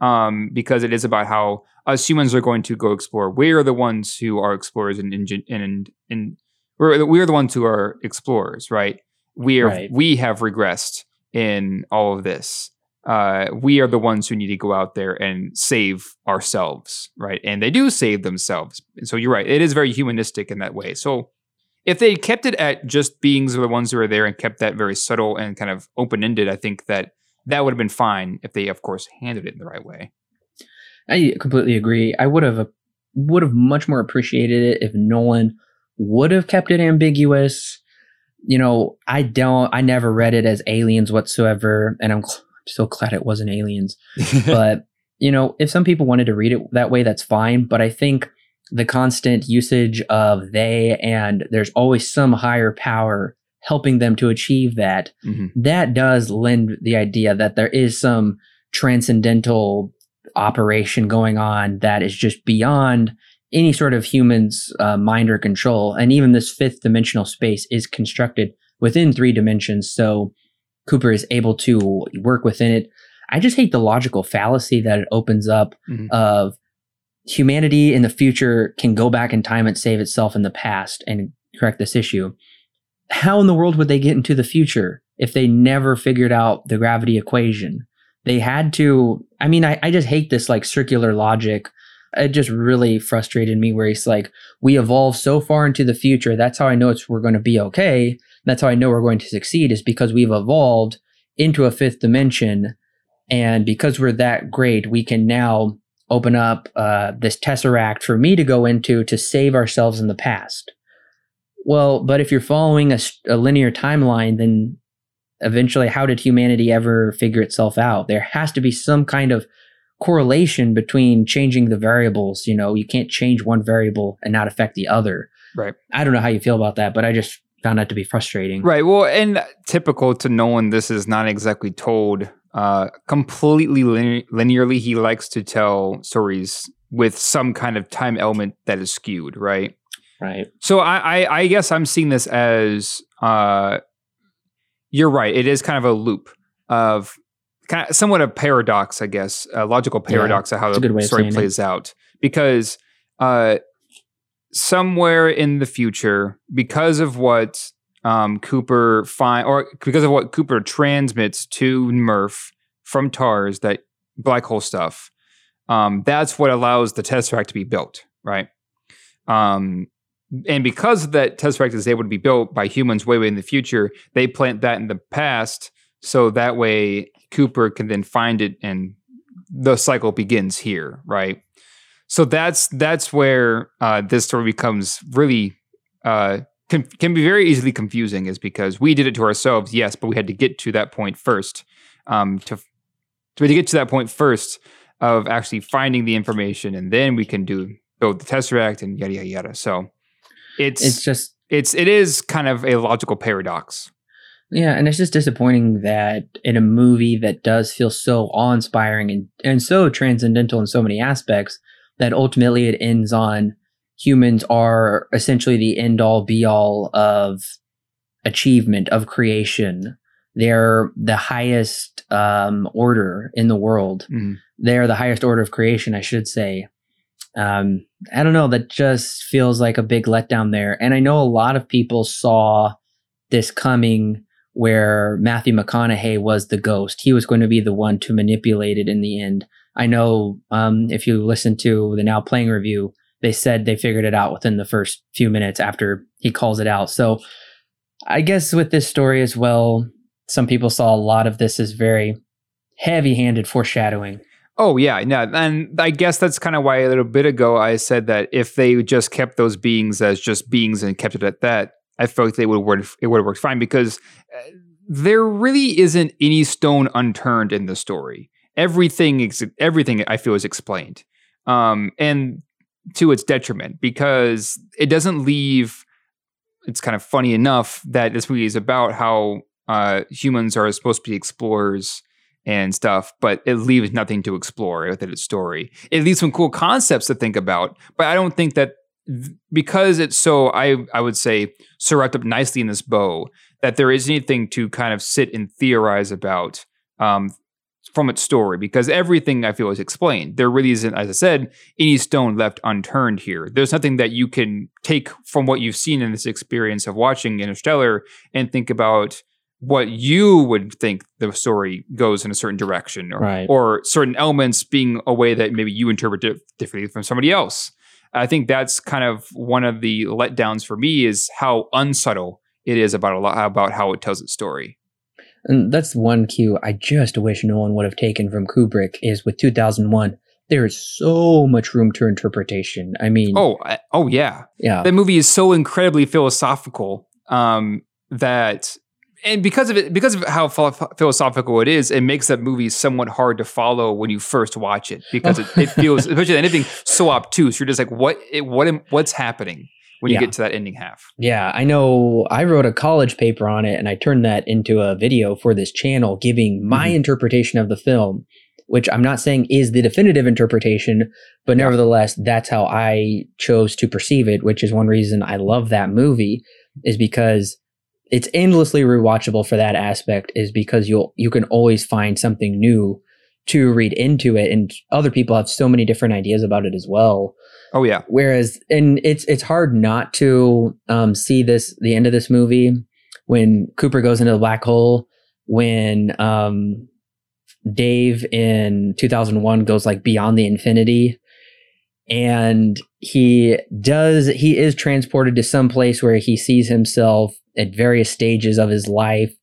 um, because it is about how us humans are going to go explore. We are the ones who are explorers and and and, and we're we're the ones who are explorers, right? We are right. we have regressed in all of this. Uh, we are the ones who need to go out there and save ourselves, right? And they do save themselves. And so you're right; it is very humanistic in that way. So if they kept it at just beings are the ones who are there and kept that very subtle and kind of open ended, I think that that would have been fine if they, of course, handled it in the right way. I completely agree. I would have would have much more appreciated it if Nolan would have kept it ambiguous. You know, I don't. I never read it as aliens whatsoever, and I'm so glad it wasn't aliens. but you know, if some people wanted to read it that way, that's fine. But I think the constant usage of they and there's always some higher power helping them to achieve that, mm-hmm. that does lend the idea that there is some transcendental operation going on that is just beyond any sort of human's uh, mind or control. And even this fifth dimensional space is constructed within three dimensions. So Cooper is able to work within it. I just hate the logical fallacy that it opens up mm-hmm. of humanity in the future can go back in time and save itself in the past and correct this issue. How in the world would they get into the future if they never figured out the gravity equation? They had to, I mean, I, I just hate this like circular logic. It just really frustrated me where he's like, we evolve so far into the future. That's how I know it's we're going to be okay. That's how I know we're going to succeed is because we've evolved into a fifth dimension. And because we're that great, we can now open up uh, this tesseract for me to go into to save ourselves in the past. Well, but if you're following a, a linear timeline, then eventually, how did humanity ever figure itself out? There has to be some kind of correlation between changing the variables. You know, you can't change one variable and not affect the other. Right. I don't know how you feel about that, but I just found that to be frustrating. Right. Well, and typical to Nolan, this is not exactly told uh, completely linearly. He likes to tell stories with some kind of time element that is skewed, right? Right. So I, I, I guess I'm seeing this as uh, you're right. It is kind of a loop of kind of somewhat a paradox, I guess, a logical paradox of how the story plays it. out. Because uh, somewhere in the future, because of what um, Cooper find, or because of what Cooper transmits to Murph from TARS, that black hole stuff, um, that's what allows the Tesseract to be built, right? Um, and because that Tesseract is able to be built by humans way, way in the future, they plant that in the past, so that way Cooper can then find it, and the cycle begins here, right? So that's that's where uh, this story becomes really uh, can, can be very easily confusing, is because we did it to ourselves, yes, but we had to get to that point first um, to to get to that point first of actually finding the information, and then we can do build the tesseract and yada yada yada. So it's it's just it's it is kind of a logical paradox. Yeah, and it's just disappointing that in a movie that does feel so awe-inspiring and, and so transcendental in so many aspects, that ultimately it ends on humans are essentially the end all be all of achievement of creation. They're the highest um, order in the world. Mm. They're the highest order of creation, I should say. Um, I don't know. That just feels like a big letdown there. And I know a lot of people saw this coming where Matthew McConaughey was the ghost. He was going to be the one to manipulate it in the end. I know um, if you listen to the now playing review, they said they figured it out within the first few minutes after he calls it out. So I guess with this story as well, some people saw a lot of this as very heavy handed foreshadowing. Oh yeah, yeah, and I guess that's kind of why a little bit ago I said that if they just kept those beings as just beings and kept it at that, I felt like they would. It would have worked fine because uh, there really isn't any stone unturned in the story. Everything, everything I feel is explained, um, and to its detriment because it doesn't leave. It's kind of funny enough that this movie is about how uh, humans are supposed to be explorers and stuff, but it leaves nothing to explore within its story. It leaves some cool concepts to think about, but I don't think that th- because it's so, I I would say, wrapped up nicely in this bow that there is anything to kind of sit and theorize about um, from its story because everything I feel is explained. There really isn't, as I said, any stone left unturned here. There's nothing that you can take from what you've seen in this experience of watching Interstellar and think about what you would think the story goes in a certain direction or, right. or certain elements being a way that maybe you interpret it differently from somebody else. I think that's kind of one of the letdowns for me is how unsubtle it is about a lot about how it tells its story. And that's one cue I just wish Nolan would have taken from Kubrick is with 2001. There is so much room to interpretation. I mean, oh, oh yeah, yeah. That movie is so incredibly philosophical um, that and because of it, because of how philosophical it is, it makes that movie somewhat hard to follow when you first watch it because it, it feels, especially anything so obtuse. You're just like, what, what, what's happening when yeah. you get to that ending half? Yeah, I know. I wrote a college paper on it, and I turned that into a video for this channel, giving my mm-hmm. interpretation of the film, which I'm not saying is the definitive interpretation, but yeah. nevertheless, that's how I chose to perceive it. Which is one reason I love that movie, is because it's endlessly rewatchable for that aspect is because you'll you can always find something new to read into it and other people have so many different ideas about it as well. Oh yeah. Whereas and it's it's hard not to um, see this the end of this movie when cooper goes into the black hole when um, dave in 2001 goes like beyond the infinity and he does he is transported to some place where he sees himself at various stages of his life.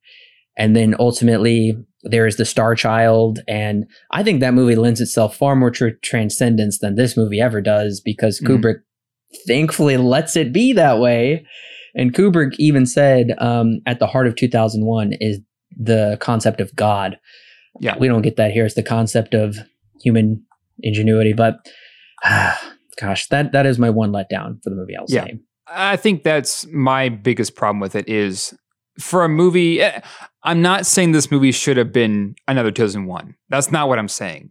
And then ultimately, there is the Star Child. And I think that movie lends itself far more to transcendence than this movie ever does because mm-hmm. Kubrick thankfully lets it be that way. And Kubrick even said um, at the heart of 2001 is the concept of God. Yeah. We don't get that here. It's the concept of human ingenuity. But gosh, that, that is my one letdown for the movie, I'll yeah. say. I think that's my biggest problem with it is for a movie. Eh, I'm not saying this movie should have been another 2001. That's not what I'm saying.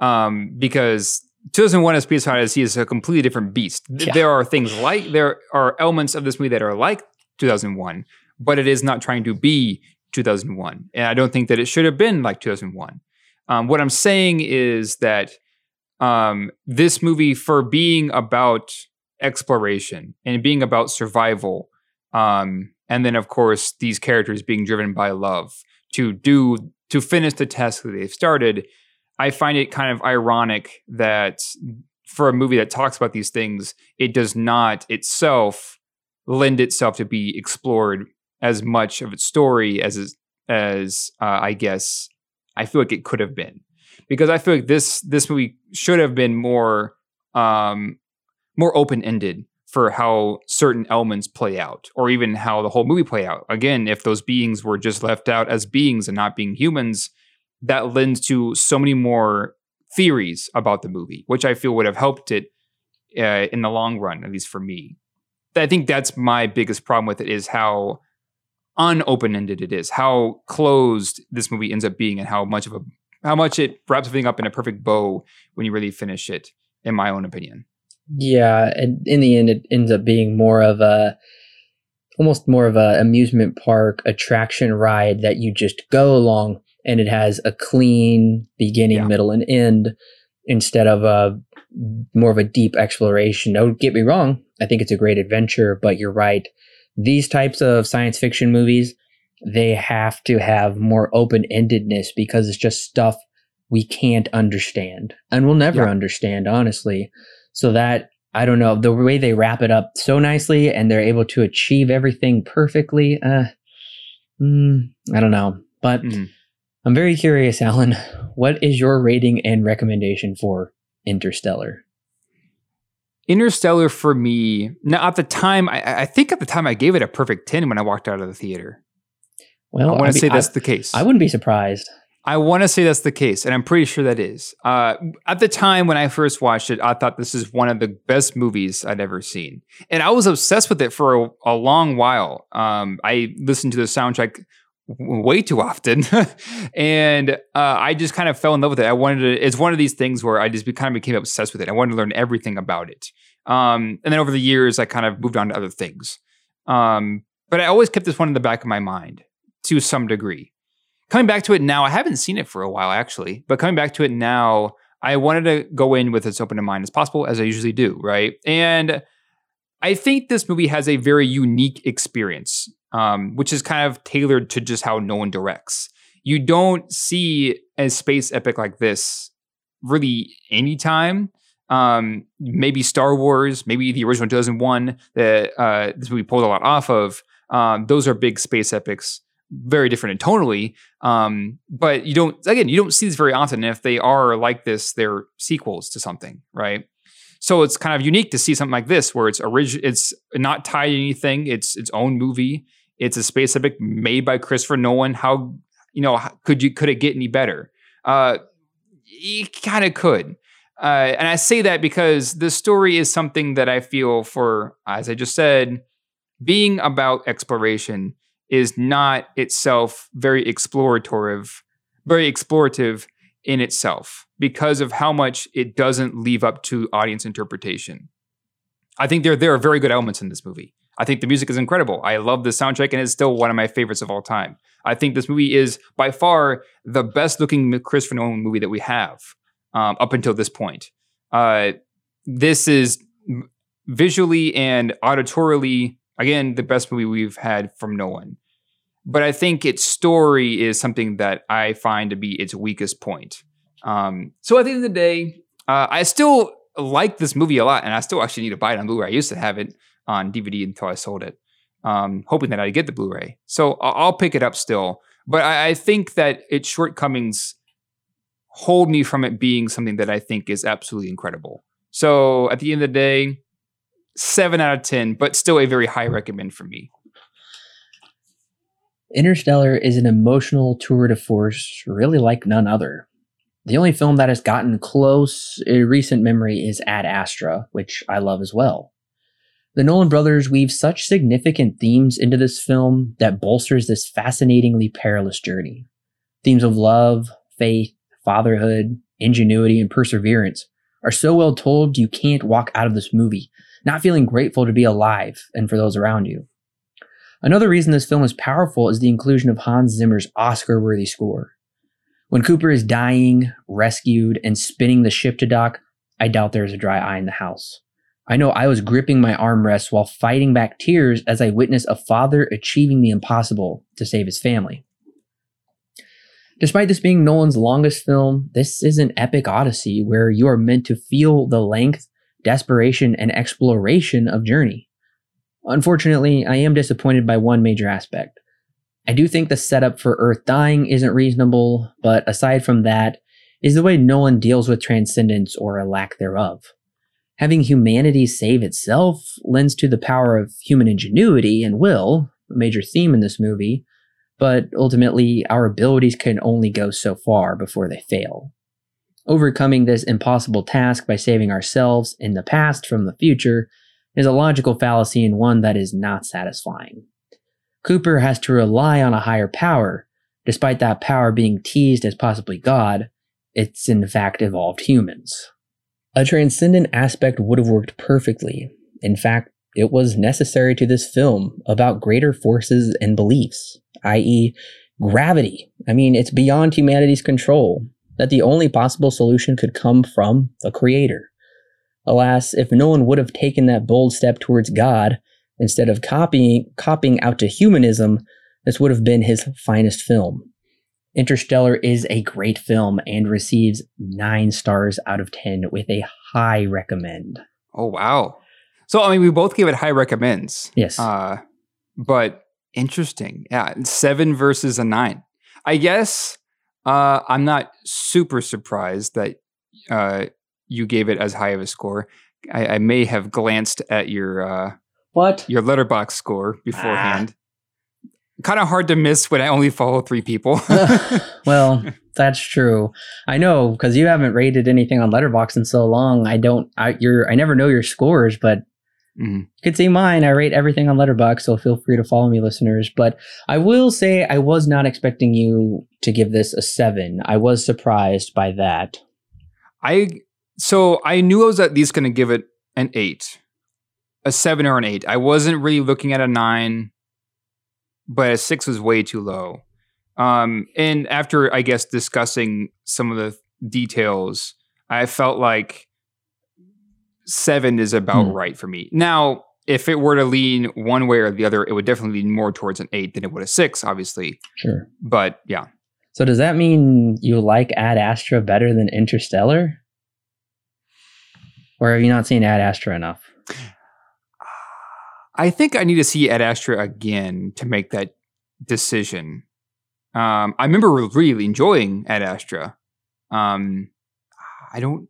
Um, because 2001 as Space Odyssey is a completely different beast. Yeah. There are things like there are elements of this movie that are like 2001, but it is not trying to be 2001. And I don't think that it should have been like 2001. Um, what I'm saying is that um, this movie, for being about exploration and being about survival, um, and then of course these characters being driven by love to do to finish the task that they've started, I find it kind of ironic that for a movie that talks about these things, it does not itself lend itself to be explored as much of its story as as uh, I guess I feel like it could have been, because I feel like this this movie should have been more um, more open ended for how certain elements play out, or even how the whole movie play out. Again, if those beings were just left out as beings and not being humans, that lends to so many more theories about the movie, which I feel would have helped it uh, in the long run, at least for me. I think that's my biggest problem with it is how unopen ended it is, how closed this movie ends up being, and how much of a how much it wraps everything up in a perfect bow when you really finish it. In my own opinion. Yeah, and in the end, it ends up being more of a almost more of a amusement park attraction ride that you just go along, and it has a clean beginning, yeah. middle, and end instead of a more of a deep exploration. Don't get me wrong; I think it's a great adventure, but you're right. These types of science fiction movies, they have to have more open endedness because it's just stuff we can't understand and we'll never yeah. understand, honestly. So that I don't know the way they wrap it up so nicely and they're able to achieve everything perfectly. Uh, mm, I don't know, but mm. I'm very curious, Alan. What is your rating and recommendation for Interstellar? Interstellar for me, now at the time, I, I, think at the time I gave it a perfect 10 when I walked out of the theater. Well, I want to say that's I, the case. I wouldn't be surprised. I want to say that's the case, and I'm pretty sure that is. Uh, at the time when I first watched it, I thought this is one of the best movies I'd ever seen, and I was obsessed with it for a, a long while. Um, I listened to the soundtrack way too often, and uh, I just kind of fell in love with it. I wanted to. It's one of these things where I just kind of became obsessed with it. I wanted to learn everything about it, um, and then over the years, I kind of moved on to other things. Um, but I always kept this one in the back of my mind to some degree coming back to it now, I haven't seen it for a while actually, but coming back to it now, I wanted to go in with as open a mind as possible, as I usually do, right? And I think this movie has a very unique experience, um, which is kind of tailored to just how Nolan directs. You don't see a space epic like this really anytime. Um, maybe Star Wars, maybe the original 2001 that uh, this movie pulled a lot off of. Um, those are big space epics very different and tonally. Um, but you don't, again, you don't see this very often. And if they are like this, they're sequels to something, right? So it's kind of unique to see something like this, where it's original, it's not tied to anything. It's its own movie. It's a space epic made by Christopher Nolan. How you know could you could it get any better? Uh, it kind of could. Uh, and I say that because the story is something that I feel for, as I just said, being about exploration is not itself very explorative, very explorative in itself because of how much it doesn't leave up to audience interpretation. I think there there are very good elements in this movie. I think the music is incredible. I love the soundtrack and it's still one of my favorites of all time. I think this movie is by far the best looking Christopher Nolan movie that we have um, up until this point. Uh, this is visually and auditorily again the best movie we've had from Nolan. But I think its story is something that I find to be its weakest point. Um, so at the end of the day, uh, I still like this movie a lot, and I still actually need to buy it on Blu-ray. I used to have it on DVD until I sold it, um, hoping that I'd get the Blu-ray. So I'll pick it up still. But I, I think that its shortcomings hold me from it being something that I think is absolutely incredible. So at the end of the day, seven out of ten, but still a very high recommend for me. Interstellar is an emotional tour de force, really like none other. The only film that has gotten close in recent memory is Ad Astra, which I love as well. The Nolan brothers weave such significant themes into this film that bolsters this fascinatingly perilous journey. Themes of love, faith, fatherhood, ingenuity, and perseverance are so well told you can't walk out of this movie not feeling grateful to be alive and for those around you. Another reason this film is powerful is the inclusion of Hans Zimmer's Oscar worthy score. When Cooper is dying, rescued, and spinning the ship to dock, I doubt there is a dry eye in the house. I know I was gripping my armrests while fighting back tears as I witnessed a father achieving the impossible to save his family. Despite this being Nolan's longest film, this is an epic odyssey where you are meant to feel the length, desperation, and exploration of Journey. Unfortunately, I am disappointed by one major aspect. I do think the setup for Earth dying isn't reasonable, but aside from that, is the way Nolan deals with transcendence or a lack thereof. Having humanity save itself lends to the power of human ingenuity and will, a major theme in this movie, but ultimately our abilities can only go so far before they fail. Overcoming this impossible task by saving ourselves in the past from the future is a logical fallacy and one that is not satisfying. Cooper has to rely on a higher power, despite that power being teased as possibly God, it's in fact evolved humans. A transcendent aspect would have worked perfectly. In fact, it was necessary to this film about greater forces and beliefs, i.e., gravity. I mean, it's beyond humanity's control, that the only possible solution could come from the Creator. Alas, if Nolan would have taken that bold step towards God instead of copying, copying out to humanism, this would have been his finest film. Interstellar is a great film and receives nine stars out of 10 with a high recommend. Oh, wow. So, I mean, we both gave it high recommends. Yes. Uh, but interesting. Yeah. Seven versus a nine. I guess uh, I'm not super surprised that uh, you gave it as high of a score. I, I may have glanced at your uh, what your Letterboxd score beforehand. Ah. Kind of hard to miss when I only follow three people. well, that's true. I know because you haven't rated anything on Letterboxd in so long. I don't. I you're. I never know your scores, but Mm-hmm. You can see mine. I rate everything on Letterboxd, so feel free to follow me, listeners. But I will say I was not expecting you to give this a seven. I was surprised by that. I so I knew I was at least going to give it an eight, a seven or an eight. I wasn't really looking at a nine, but a six was way too low. Um, and after I guess discussing some of the details, I felt like seven is about hmm. right for me. Now, if it were to lean one way or the other, it would definitely lean more towards an eight than it would a six, obviously. Sure. But yeah. So does that mean you like Ad Astra better than Interstellar? Or have you not seen Ad Astra enough? I think I need to see Ad Astra again to make that decision. Um, I remember really enjoying Ad Astra. Um, I don't,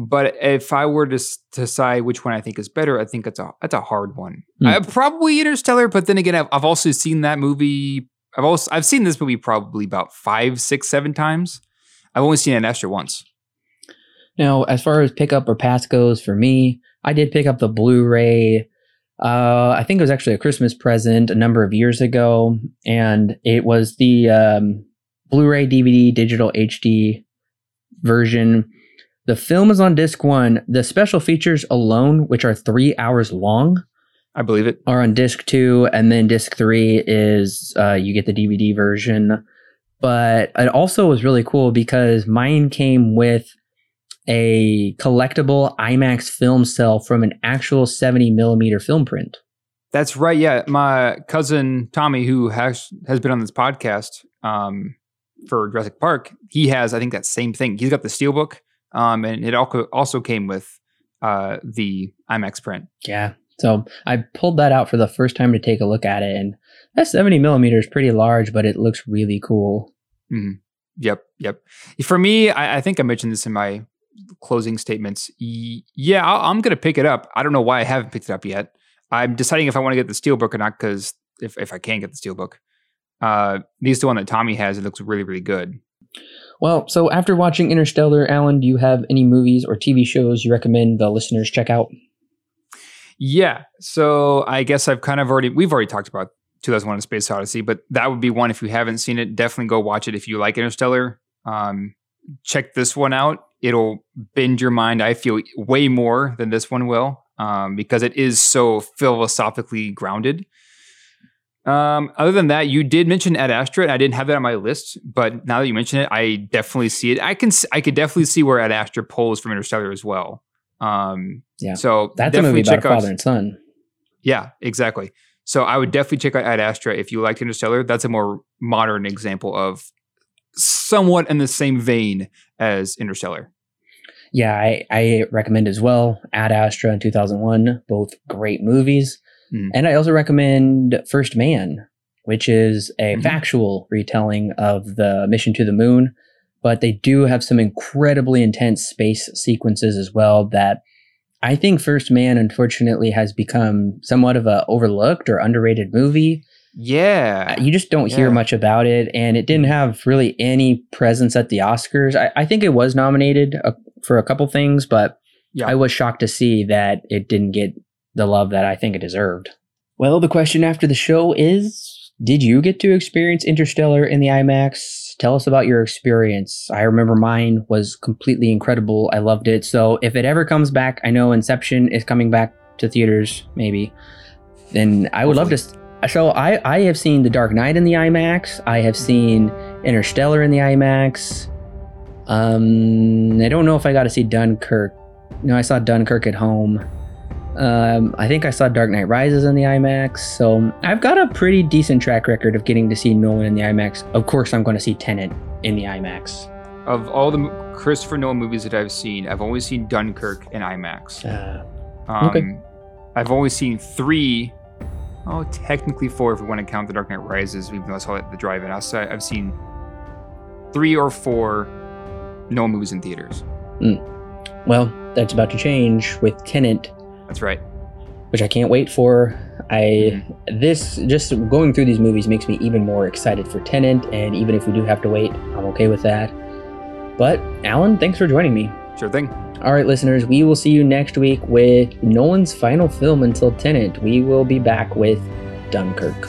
but if I were to decide which one I think is better, I think it's a that's a hard one. Mm. probably Interstellar, but then again, I've, I've also seen that movie. I've also I've seen this movie probably about five, six, seven times. I've only seen Ad Astra once. Now, as far as pickup or pass goes for me, I did pick up the Blu-ray. Uh, I think it was actually a Christmas present a number of years ago, and it was the um, Blu-ray, DVD, digital HD version. The film is on disc one. The special features alone, which are three hours long, I believe it, are on disc two, and then disc three is uh, you get the DVD version. But it also was really cool because mine came with a collectible IMAX film cell from an actual 70 millimeter film print. That's right. Yeah. My cousin Tommy, who has, has been on this podcast um, for Jurassic Park, he has, I think, that same thing. He's got the Steelbook, um, and it also came with uh, the IMAX print. Yeah. So I pulled that out for the first time to take a look at it, and that 70 millimeter is pretty large, but it looks really cool. Mm-hmm. Yep, yep. For me, I, I, think I mentioned this in my closing statements. Yeah, i am going to pick it up. I don't know why I haven't picked it up yet. I'm deciding if I want to get the Steelbook or not because if, if I can get the Steelbook. Uh, these the one that Tommy has. It looks really, really good. Well, so after watching Interstellar, Alan, do you have any movies or TV shows you recommend the listeners check out? Yeah. So I guess I've kind of already, we've already talked about 2001 A Space Odyssey, but that would be one if you haven't seen it. Definitely go watch it if you like Interstellar. Um, check this one out it'll bend your mind, I feel, way more than this one will um, because it is so philosophically grounded. Um, other than that, you did mention Ad Astra, and I didn't have that on my list. But now that you mention it, I definitely see it. I can I could definitely see where Ad Astra pulls from Interstellar as well. Um, Yeah. So That's a movie definitely about a check out. father and son. Yeah, exactly. So I would definitely check out Ad Astra if you liked Interstellar. That's a more modern example of somewhat in the same vein as Interstellar. Yeah, I, I recommend as well. Ad Astra in 2001, both great movies. Mhm. And I also recommend First Man, which is a Mhm. factual retelling of the mission to the moon. But they do have some incredibly intense space sequences as well that I think First Man, unfortunately, has become somewhat of a overlooked or underrated movie. Yeah. You just don't hear much about it, and it didn't have really any presence at the Oscars. I, I think it was nominated uh, for a couple things, but Yeah. I was shocked to see that it didn't get the love that I think it deserved. Well, the question after the show is Did you get to experience Interstellar in the IMAX? Tell us about your experience. I remember mine was completely incredible. I loved it. So if it ever comes back, I know Inception is coming back to theaters, maybe. Then I would love to. So I, I have seen The Dark Knight in the IMAX. I have seen Interstellar in the IMAX. Um, I don't know if I got to see Dunkirk. No, I saw Dunkirk at home. Um, I think I saw Dark Knight Rises in the IMAX. So I've got a pretty decent track record of getting to see Nolan in the IMAX. Of course, I'm going to see Tenet in the IMAX. Of all the Christopher Nolan movies that I've seen, I've only seen Dunkirk in IMAX. Uh, Um, Okay. I've only seen three, oh, technically four if we want to count The Dark Knight Rises, even though I saw it at the drive-in. I've seen three or four Nolan movies in theaters. well, that's about to change with Tenet, That's right. which I can't wait for. I Mhm. this just going through these movies makes me even more excited for Tenet, and even if we do have to wait, I'm okay with that. But Alan, thanks for joining me. Sure thing. All right, listeners, we will see you next week with Nolan's final film until Tenet. We will be back with Dunkirk.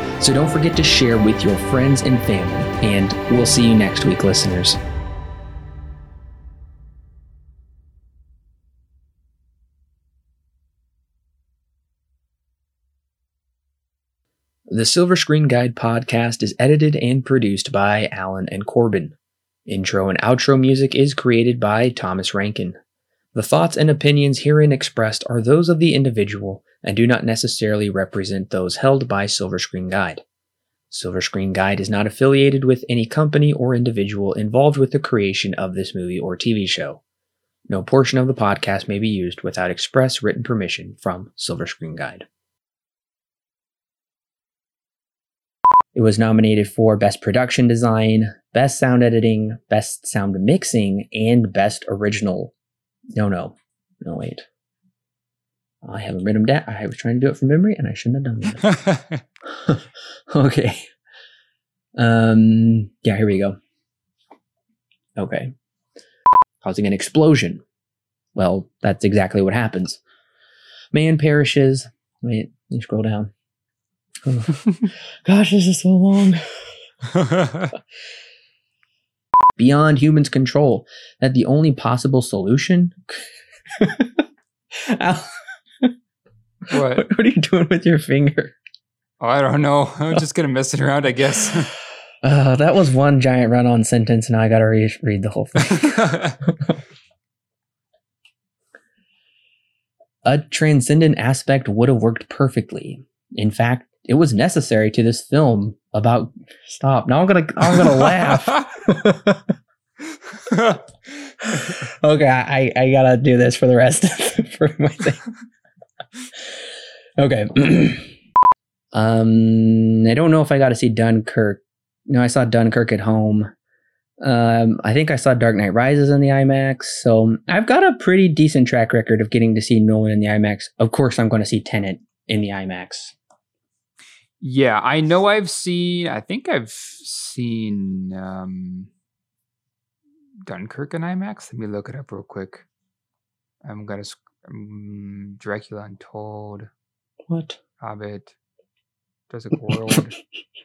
So don't forget to share with your friends and family. And we'll see you next week, listeners. The Silver Screen Guide podcast is edited and produced by Alan and Corbin. Intro and outro music is created by Thomas Rankin. The thoughts and opinions herein expressed are those of the individual and do not necessarily represent those held by Silver Screen Guide. Silver Screen Guide is not affiliated with any company or individual involved with the creation of this movie or TV show. No portion of the podcast may be used without express written permission from Silver Screen Guide. It was nominated for Best Production Design, Best Sound Editing, Best Sound Mixing, and Best Original. No, no, no, wait. I haven't written them down. I was trying to do it from memory, and I shouldn't have done that. okay. Um. Yeah. Here we go. Okay. Causing an explosion. Well, that's exactly what happens. Man perishes. Wait. Let me scroll down. Oh. Gosh, this is so long. Beyond humans' control. That the only possible solution. Al, what? what are you doing with your finger? Oh, I don't know. I'm just gonna mess it around, I guess. Uh, that was one giant run on sentence. Now I got to re- read the whole thing. A transcendent aspect would have worked perfectly. In fact, it was necessary to this film about stop. Now I'm gonna I'm gonna laugh. okay, I, I gotta do this for the rest for my thing. Okay. um I don't know if I got to see Dunkirk. No, I saw Dunkirk at home. Um, I think I saw Dark Knight Rises in the IMAX, so I've got a pretty decent track record of getting to see Nolan in the IMAX. Of course, I'm going to see Tenet in the IMAX. Yeah, I know I've seen, I think I've seen um, Dunkirk in IMAX. Let me look it up real quick. I'm going to, um, Dracula Untold, What? Hobbit, Jurassic World,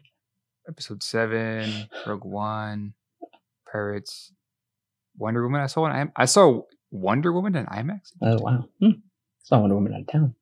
Episode 7, Rogue One, Pirates, Wonder Woman. I saw one. I saw Wonder Woman in IMAX. Oh wow! Hmm. Saw Wonder Woman out of town.